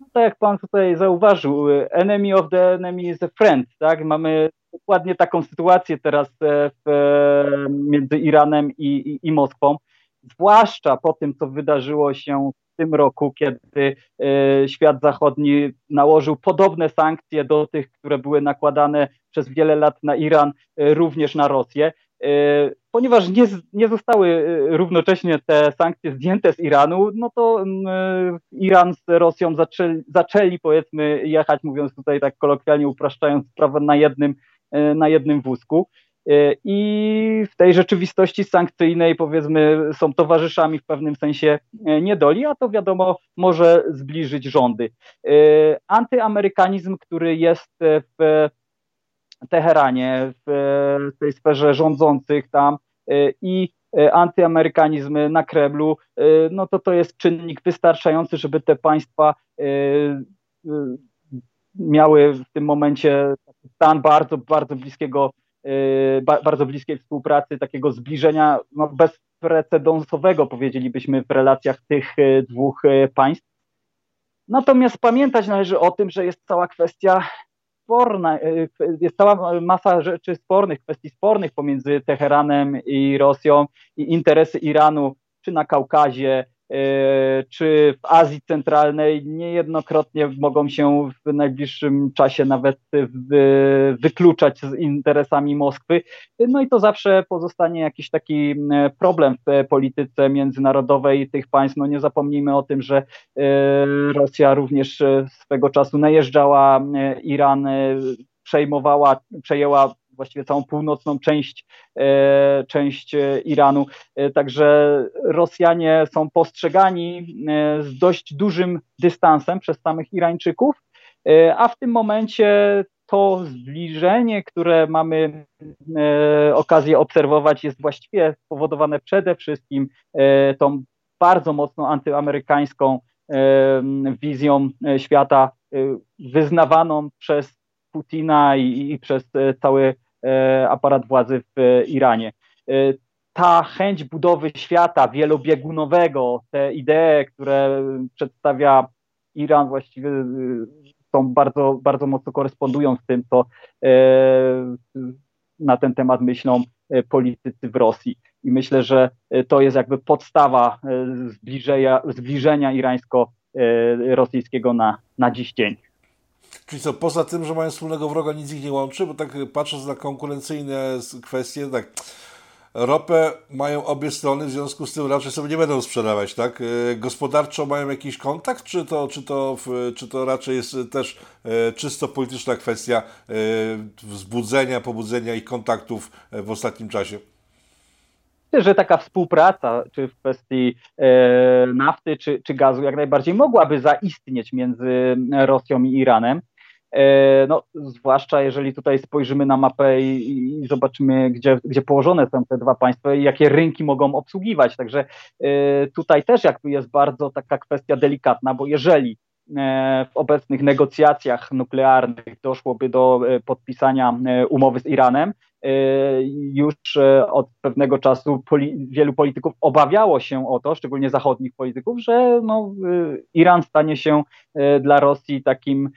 Speaker 2: No tak jak pan tutaj zauważył, enemy of the enemy is a friend, tak? Mamy dokładnie taką sytuację teraz e, w, między Iranem i, i, i Moskwą zwłaszcza po tym, co wydarzyło się w tym roku, kiedy e, świat zachodni nałożył podobne sankcje do tych, które były nakładane przez wiele lat na Iran, e, również na Rosję. E, ponieważ nie, nie zostały równocześnie te sankcje zdjęte z Iranu, no to Iran z Rosją zaczęli, zaczęli powiedzmy jechać, mówiąc tutaj tak kolokwialnie upraszczając sprawę, na jednym, na jednym wózku. I w tej rzeczywistości sankcyjnej, powiedzmy, są towarzyszami w pewnym sensie e, niedoli, a to wiadomo, może zbliżyć rządy. E, antyamerykanizm, który jest w Teheranie, w tej sferze rządzących tam e, i antyamerykanizm na Kremlu, no to to jest czynnik wystarczający, żeby te państwa miały w tym momencie stan bardzo, bardzo bliskiego Y, bardzo bliskiej współpracy, takiego zbliżenia no, bezprecedensowego, powiedzielibyśmy, w relacjach tych y, dwóch y, państw. Natomiast pamiętać należy o tym, że jest cała kwestia sporna, jest cała masa rzeczy spornych, kwestii spornych pomiędzy Teheranem i Rosją i interesy Iranu, czy na Kaukazie, czy w Azji Centralnej niejednokrotnie mogą się w najbliższym czasie nawet wykluczać z interesami Moskwy. No i to zawsze pozostanie jakiś taki problem w polityce międzynarodowej tych państw. No nie zapomnijmy o tym, że e, Rosja również swego czasu najeżdżała Iran, przejmowała, przejęła właściwie całą północną część, e, część e, Iranu. E, także Rosjanie są postrzegani z dość dużym dystansem przez samych Irańczyków, a w tym momencie to zbliżenie, które mamy okazję obserwować, jest właściwie spowodowane przede wszystkim tą bardzo mocno antyamerykańską wizją świata wyznawaną przez Putina i, i przez cały aparat władzy w Iranie. E, ta chęć budowy świata wielobiegunowego, te idee, które przedstawia Iran, właściwie e, są bardzo, bardzo mocno korespondują z tym, co na ten temat myślą politycy w Rosji. I myślę, że to jest jakby podstawa zbliżenia, zbliżenia irańsko-rosyjskiego na, na dziś dzień.
Speaker 1: Czyli co, poza tym, że mają wspólnego wroga, nic ich nie łączy, bo tak patrząc na konkurencyjne kwestie, tak, ropę mają obie strony, w związku z tym raczej sobie nie będą sprzedawać, tak? E, gospodarczo mają jakiś kontakt, czy to, czy to, czy to raczej jest też e, czysto polityczna kwestia e, wzbudzenia, pobudzenia ich kontaktów w ostatnim czasie?
Speaker 2: że taka współpraca, czy w kwestii nafty, czy, czy gazu, jak najbardziej mogłaby zaistnieć między Rosją i Iranem. No, zwłaszcza jeżeli tutaj spojrzymy na mapę i, i, zobaczymy, gdzie, gdzie położone są te dwa państwa i jakie rynki mogą obsługiwać. Także tutaj też jakby jest bardzo taka kwestia delikatna, bo jeżeli E, w obecnych negocjacjach nuklearnych doszłoby do e, podpisania e, umowy z Iranem, już od pewnego czasu poli wielu polityków obawiało się o to, szczególnie zachodnich polityków, że no, Iran stanie się dla Rosji takim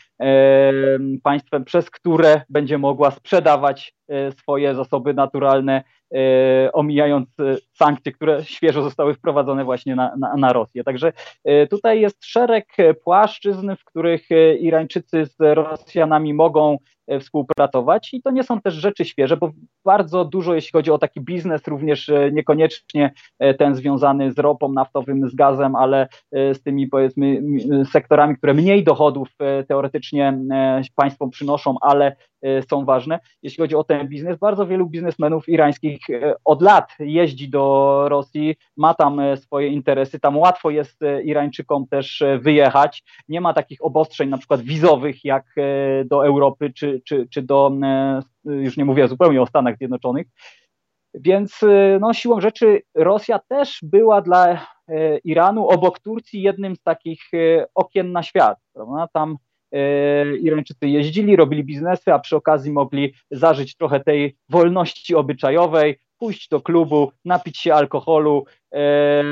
Speaker 2: państwem, przez które będzie mogła sprzedawać swoje zasoby naturalne E, omijając e, sankcje, które świeżo zostały wprowadzone właśnie na, na, na Rosję. Także e, tutaj jest szereg płaszczyzn, w których Irańczycy z Rosjanami mogą współpracować i to nie są też rzeczy świeże, bo bardzo dużo, jeśli chodzi o taki biznes, również niekoniecznie ten związany z ropą naftowym, z gazem, ale z tymi powiedzmy sektorami, które mniej dochodów teoretycznie państwom przynoszą, ale są ważne. Jeśli chodzi o ten biznes, bardzo wielu biznesmenów irańskich E, od lat jeździ do Rosji, ma tam e, swoje interesy, tam łatwo jest e, Irańczykom też wyjechać. Nie ma takich obostrzeń na przykład wizowych jak do Europy czy, czy, czy do, już nie mówię zupełnie o Stanach Zjednoczonych. Więc no, siłą rzeczy Rosja też była dla Iranu obok Turcji jednym z takich okien na świat. Prawda? Tam Irańczycy jeździli, robili biznesy, a przy okazji mogli zażyć trochę tej wolności obyczajowej, pójść do klubu, napić się alkoholu, e,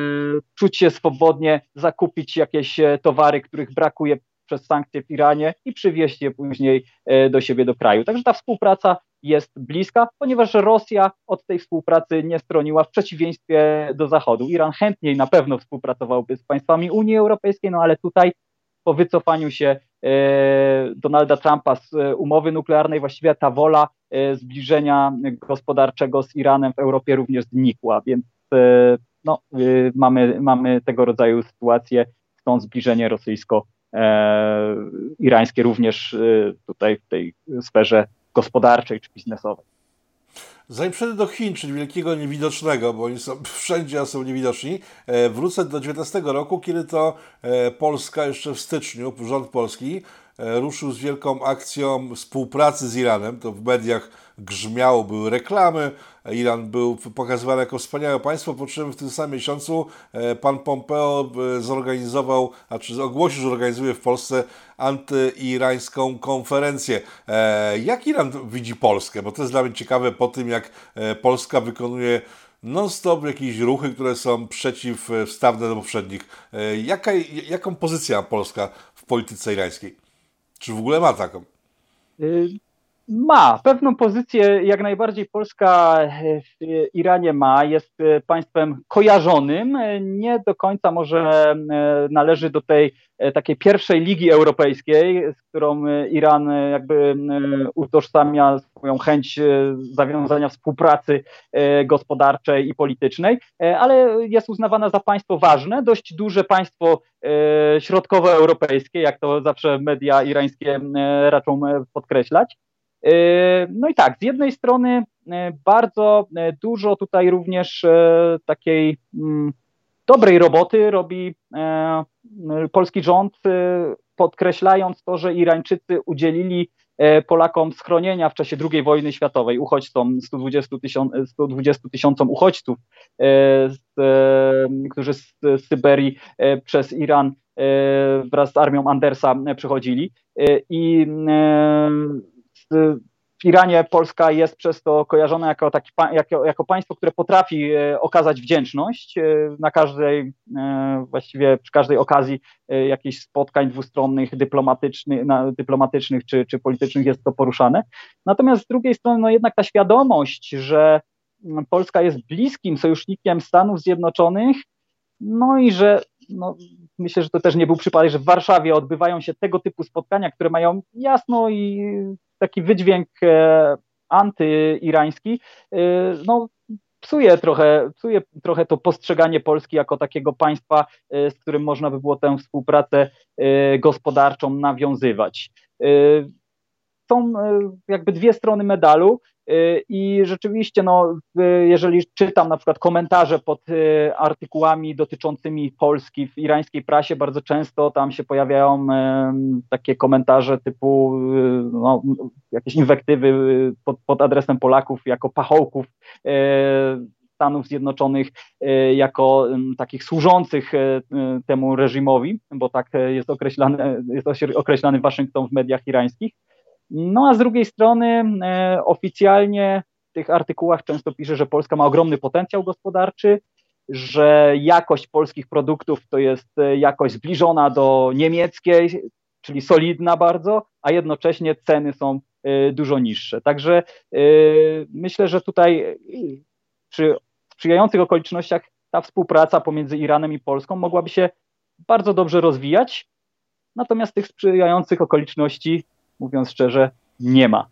Speaker 2: czuć się swobodnie, zakupić jakieś e, towary, których brakuje przez sankcje w Iranie i przywieźć je później e, do siebie do kraju. Także ta współpraca jest bliska, ponieważ Rosja od tej współpracy nie stroniła w przeciwieństwie do Zachodu. Iran chętniej na pewno współpracowałby z państwami Unii Europejskiej, no ale tutaj po wycofaniu się e, Donalda Trumpa z umowy nuklearnej, właściwie ta wola zbliżenia gospodarczego z Iranem w Europie również znikła, więc no, mamy, mamy tego rodzaju sytuację, stąd zbliżenie rosyjsko-irańskie również tutaj w tej sferze gospodarczej czy biznesowej.
Speaker 1: Zanim przejdę do Chin, czyli wielkiego niewidocznego, bo oni są [laughs] wszędzie, a są niewidoczni, e, wrócę do 19 roku, kiedy to e, Polska jeszcze w styczniu, rząd polski, e, ruszył z wielką akcją współpracy z Iranem. To w mediach grzmiało, były reklamy, Iran był pokazywany jako wspaniałe państwo, po czym w tym samym miesiącu e, pan Pompeo e, zorganizował, a czy ogłosił, że organizuje w Polsce antyirańską konferencję. E, jak Iran widzi Polskę? Bo to jest dla mnie ciekawe po tym, jak Polska wykonuje non-stop jakieś ruchy, które są przeciwstawne do poprzednich. Jaka, jaką pozycję ma Polska w polityce irańskiej? Czy w ogóle ma taką?
Speaker 2: Ma. Pewną pozycję jak najbardziej Polska w Iranie ma. Jest e, państwem kojarzonym. E, nie do końca może e, należy do tej takiej pierwszej ligi europejskiej, z którą Iran jakby utożsamia swoją chęć zawiązania współpracy gospodarczej i politycznej, ale jest uznawana za państwo ważne, dość duże państwo środkowoeuropejskie, jak to zawsze media irańskie raczą podkreślać. E, no i tak, z jednej strony e, bardzo e, dużo tutaj również takiej mm, dobrej roboty robi polski rząd, podkreślając to, że Irańczycy udzielili Polakom schronienia w czasie II wojny światowej, uchodźcom, 120, tysiąc, 120 tysiącom uchodźców, którzy z Syberii przez Iran wraz z armią Andersa przychodzili. I w Iranie Polska jest przez to kojarzona jako, taki, jako, jako państwo, które potrafi e, okazać wdzięczność e, na każdej, właściwie przy każdej okazji jakichś spotkań dwustronnych, dyplomatycznych, dyplomatycznych czy, czy politycznych jest to poruszane. Natomiast z drugiej strony, no jednak ta świadomość, że Polska jest bliskim sojusznikiem Stanów Zjednoczonych, no i że no, myślę, że to też nie był przypadek, że w Warszawie odbywają się tego typu spotkania, które mają jasno i taki wydźwięk e, antyirański, e, no, psuje trochę, psuje trochę to postrzeganie Polski jako takiego państwa, e, z którym można by było tę współpracę gospodarczą nawiązywać. Są jakby dwie strony medalu. Y, I rzeczywiście, no, jeżeli czytam na przykład komentarze pod y, artykułami dotyczącymi Polski w irańskiej prasie, bardzo często tam się pojawiają takie komentarze typu y, no, jakieś inwektywy pod, pod adresem Polaków jako pachołków Stanów Zjednoczonych jako takich służących temu reżimowi, bo tak jest określany, jest określany Waszyngton w mediach irańskich. No a z drugiej strony e, oficjalnie w tych artykułach często pisze, że Polska ma ogromny potencjał gospodarczy, że jakość polskich produktów to jest e, jakość zbliżona do niemieckiej, czyli solidna bardzo, a jednocześnie ceny są e, dużo niższe. Także myślę, że tutaj przy sprzyjających okolicznościach ta współpraca pomiędzy Iranem i Polską mogłaby się bardzo dobrze rozwijać. Natomiast tych sprzyjających okoliczności mówiąc szczerze, nie ma.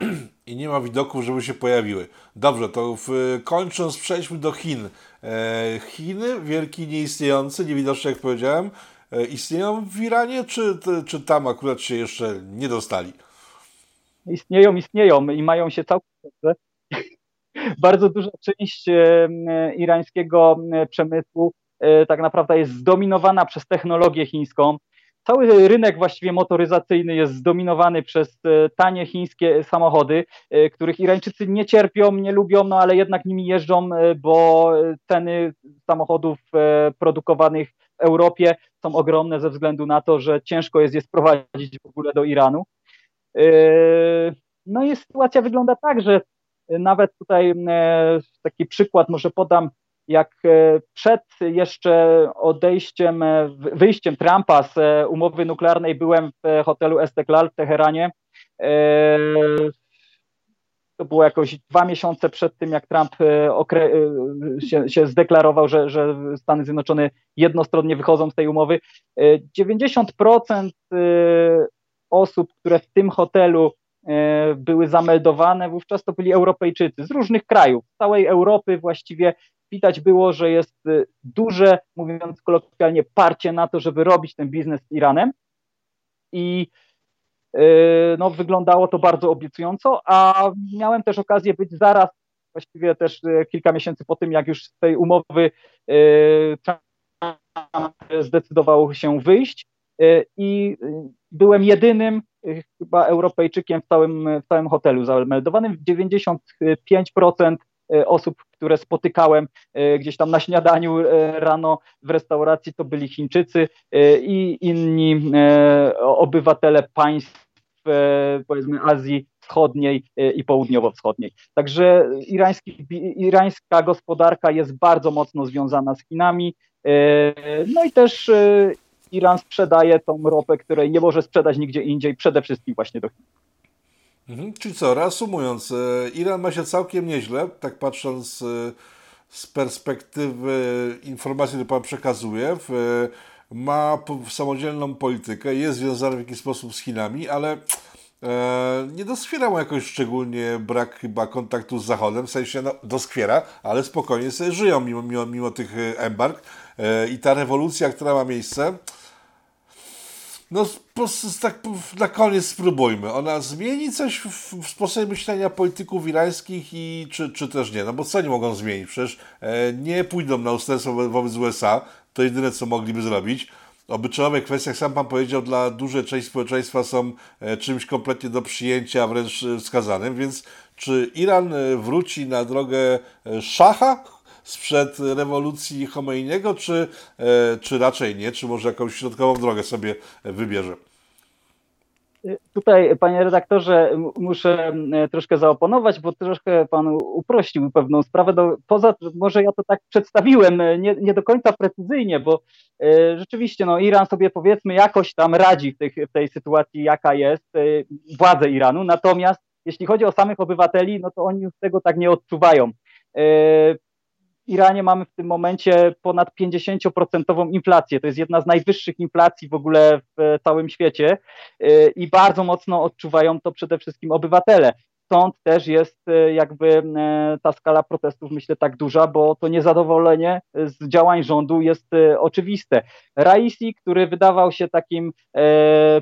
Speaker 2: [clears throat]
Speaker 1: I nie ma widoków, żeby się pojawiły. Dobrze, to w, kończąc, przejdźmy do Chin. E, Chiny, wielki, nieistniejący, niewidoczny, jak powiedziałem, e, istnieją w Iranie, czy, czy tam akurat się jeszcze nie dostali?
Speaker 2: Istnieją, istnieją i mają się całkiem dobrze. [laughs] Bardzo duża część e, irańskiego e, przemysłu e, tak naprawdę jest zdominowana przez technologię chińską cały rynek właściwie motoryzacyjny jest zdominowany przez e, tanie chińskie samochody, e, których Irańczycy nie cierpią, nie lubią, no ale jednak nimi jeżdżą, e, bo ceny samochodów produkowanych w Europie są ogromne ze względu na to, że ciężko jest je sprowadzić w ogóle do Iranu. No i sytuacja wygląda tak, że nawet tutaj taki przykład może podam jak e, przed jeszcze odejściem, e, wyjściem Trumpa z e, umowy nuklearnej byłem w hotelu Esteklal w Teheranie. To było jakoś dwa miesiące przed tym, jak Trump się, się zdeklarował, że, że Stany Zjednoczone jednostronnie wychodzą z tej umowy. 90% osób, które w tym hotelu były zameldowane, wówczas to byli Europejczycy z różnych krajów, z całej Europy właściwie widać było, że jest y, duże, mówiąc kolokwialnie, parcie na to, żeby robić ten biznes z Iranem. I y, no, wyglądało to bardzo obiecująco, a miałem też okazję być zaraz, właściwie też y, kilka miesięcy po tym, jak już z tej umowy zdecydował się wyjść. I byłem jedynym chyba Europejczykiem w całym, w całym hotelu zameldowanym. 95% E, osób, które spotykałem e, gdzieś tam na śniadaniu e, rano w restauracji, to byli Chińczycy i inni obywatele państw, powiedzmy, Azji Wschodniej i Południowo-Wschodniej. Także irański, irańska gospodarka jest bardzo mocno związana z Chinami. No i też Iran sprzedaje tą ropę, której nie może sprzedać nigdzie indziej, przede wszystkim właśnie do Chin.
Speaker 1: Mhm. Czyli co, reasumując, e, Iran ma się całkiem nieźle, tak patrząc e, z perspektywy informacji, które Pan przekazuje. Ma samodzielną politykę, jest związany w jakiś sposób z Chinami, ale e, nie doskwiera mu jakoś szczególnie brak chyba kontaktu z Zachodem, w sensie no, doskwiera, ale spokojnie sobie żyją mimo, mimo, mimo tych embarg. I ta rewolucja, która ma miejsce, no, tak na koniec spróbujmy. Ona zmieni coś w, w sposobie myślenia polityków irańskich i czy, czy też nie? No bo co nie mogą zmienić? Przecież e, nie pójdą na ustępstwo wo wobec USA. To jedyne, co mogliby zrobić. Obyczajowe kwestie, jak sam Pan powiedział, dla dużej części społeczeństwa są e, czymś kompletnie do przyjęcia, wręcz e, wskazanym. Więc czy Iran e, wróci na drogę e, szacha, sprzed rewolucji Chomeiniego, czy, e, czy raczej nie? Czy może jakąś środkową drogę sobie wybierze?
Speaker 2: Tutaj, panie redaktorze, muszę troszkę zaoponować, bo troszkę pan uprościł pewną sprawę. Do, poza może ja to tak przedstawiłem, nie, nie do końca precyzyjnie, bo e, rzeczywiście no, Iran sobie powiedzmy jakoś tam radzi w, tych, w tej sytuacji, jaka jest, e, władze Iranu. Natomiast jeśli chodzi o samych obywateli, no to oni już tego tak nie odczuwają. E, Iranie mamy w tym momencie ponad 50% inflację. To jest jedna z najwyższych inflacji w ogóle w całym świecie y, i bardzo mocno odczuwają to przede wszystkim obywatele. Stąd też jest jakby ta skala protestów, myślę, tak duża, bo to niezadowolenie z działań rządu jest oczywiste. Raisi, który wydawał się takim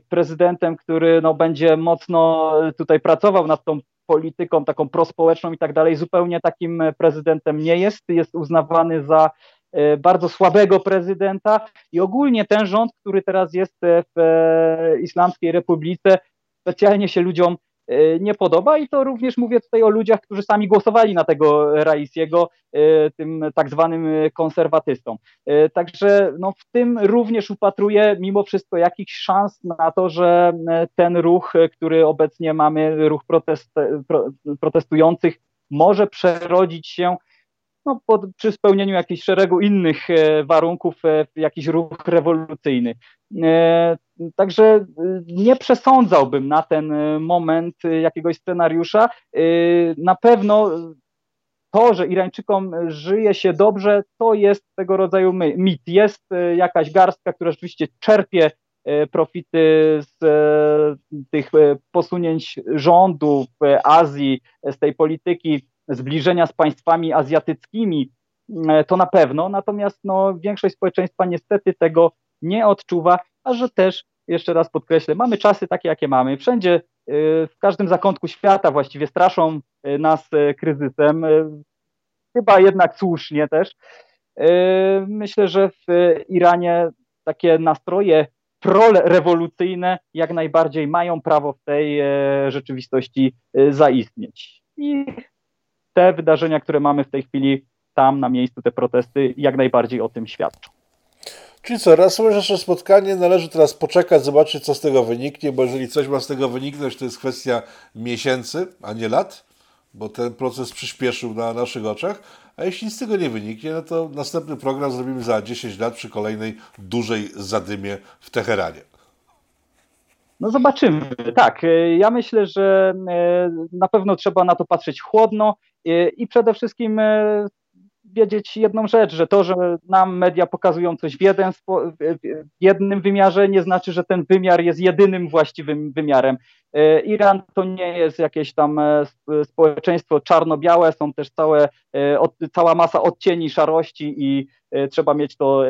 Speaker 2: prezydentem, który no, będzie mocno tutaj pracował nad tą polityką taką prospołeczną i tak dalej, zupełnie takim prezydentem nie jest. Jest uznawany za e, bardzo słabego prezydenta i ogólnie ten rząd, który teraz jest w e, Islamskiej Republice, specjalnie się ludziom E, nie podoba i to również mówię tutaj o ludziach, którzy sami głosowali na tego Raisiego, e, tym tak zwanym konserwatystom. E, także no, w tym również upatruję mimo wszystko jakichś szans na to, że ten ruch, który obecnie mamy, ruch protest, protestujących, może przerodzić się no, pod, przy spełnieniu jakichś szeregu innych e, warunków e, jakiś ruch rewolucyjny. E, także nie przesądzałbym na ten moment jakiegoś scenariusza. Na pewno to, że Irańczykom żyje się dobrze, to jest tego rodzaju mit. Jest jakaś garstka, która rzeczywiście czerpie profity z tych posunięć rządu w Azji, z tej polityki zbliżenia z państwami azjatyckimi, to na pewno, natomiast no, większość społeczeństwa niestety tego nie odczuwa, a że też, jeszcze raz podkreślę, mamy czasy takie, jakie mamy. Wszędzie, e, w każdym zakątku świata właściwie straszą e, nas kryzysem, chyba jednak słusznie też. Myślę, że w Iranie takie nastroje prorewolucyjne jak najbardziej mają prawo w tej rzeczywistości zaistnieć. I te wydarzenia, które mamy w tej chwili tam na miejscu, te protesty, jak najbardziej o tym świadczą.
Speaker 1: Czyli co, reasumując nasze spotkanie, należy teraz poczekać, zobaczyć, co z tego wyniknie, bo jeżeli coś ma z tego wyniknąć, to jest kwestia miesięcy, a nie lat, bo ten proces przyspieszył na naszych oczach, a jeśli z tego nie wyniknie, no to następny program zrobimy za 10 lat przy kolejnej dużej zadymie w Teheranie.
Speaker 2: No zobaczymy. Tak, ja myślę, że e, na pewno trzeba na to patrzeć chłodno i przede wszystkim e, wiedzieć jedną rzecz, że to, że nam media pokazują coś w, jeden, w jednym wymiarze, nie znaczy, że ten wymiar jest jedynym właściwym wymiarem. E, Iran to nie jest jakieś tam e, społeczeństwo czarno-białe, są też całe, cała masa odcieni szarości i trzeba mieć to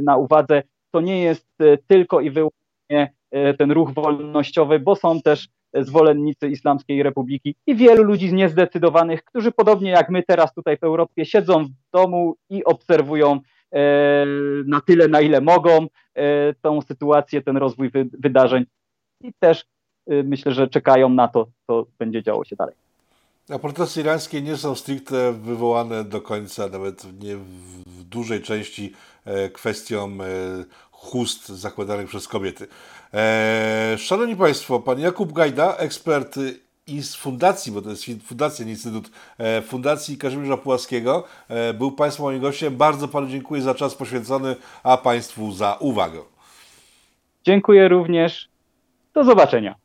Speaker 2: na uwadze. To nie jest tylko i wyłącznie ten ruch wolnościowy, bo są też zwolennicy Islamskiej Republiki i wielu ludzi niezdecydowanych, którzy podobnie jak my teraz tutaj w Europie siedzą w domu i obserwują e, na tyle, na ile mogą e, tą sytuację, ten rozwój wydarzeń i też e, myślę, że czekają na to, co będzie działo się dalej.
Speaker 1: A protesty irańskie nie są stricte wywołane do końca, nawet nie w dużej części kwestią chust zakładanych przez kobiety. Eee, szanowni Państwo, pan Jakub Gajda, ekspert i z fundacji, bo to jest fundacja, nie instytut, e, Fundacji Kazimierza Pułaskiego, e, był Państwa moim gościem. Bardzo Panu dziękuję za czas poświęcony, a Państwu za uwagę.
Speaker 2: Dziękuję również. Do zobaczenia.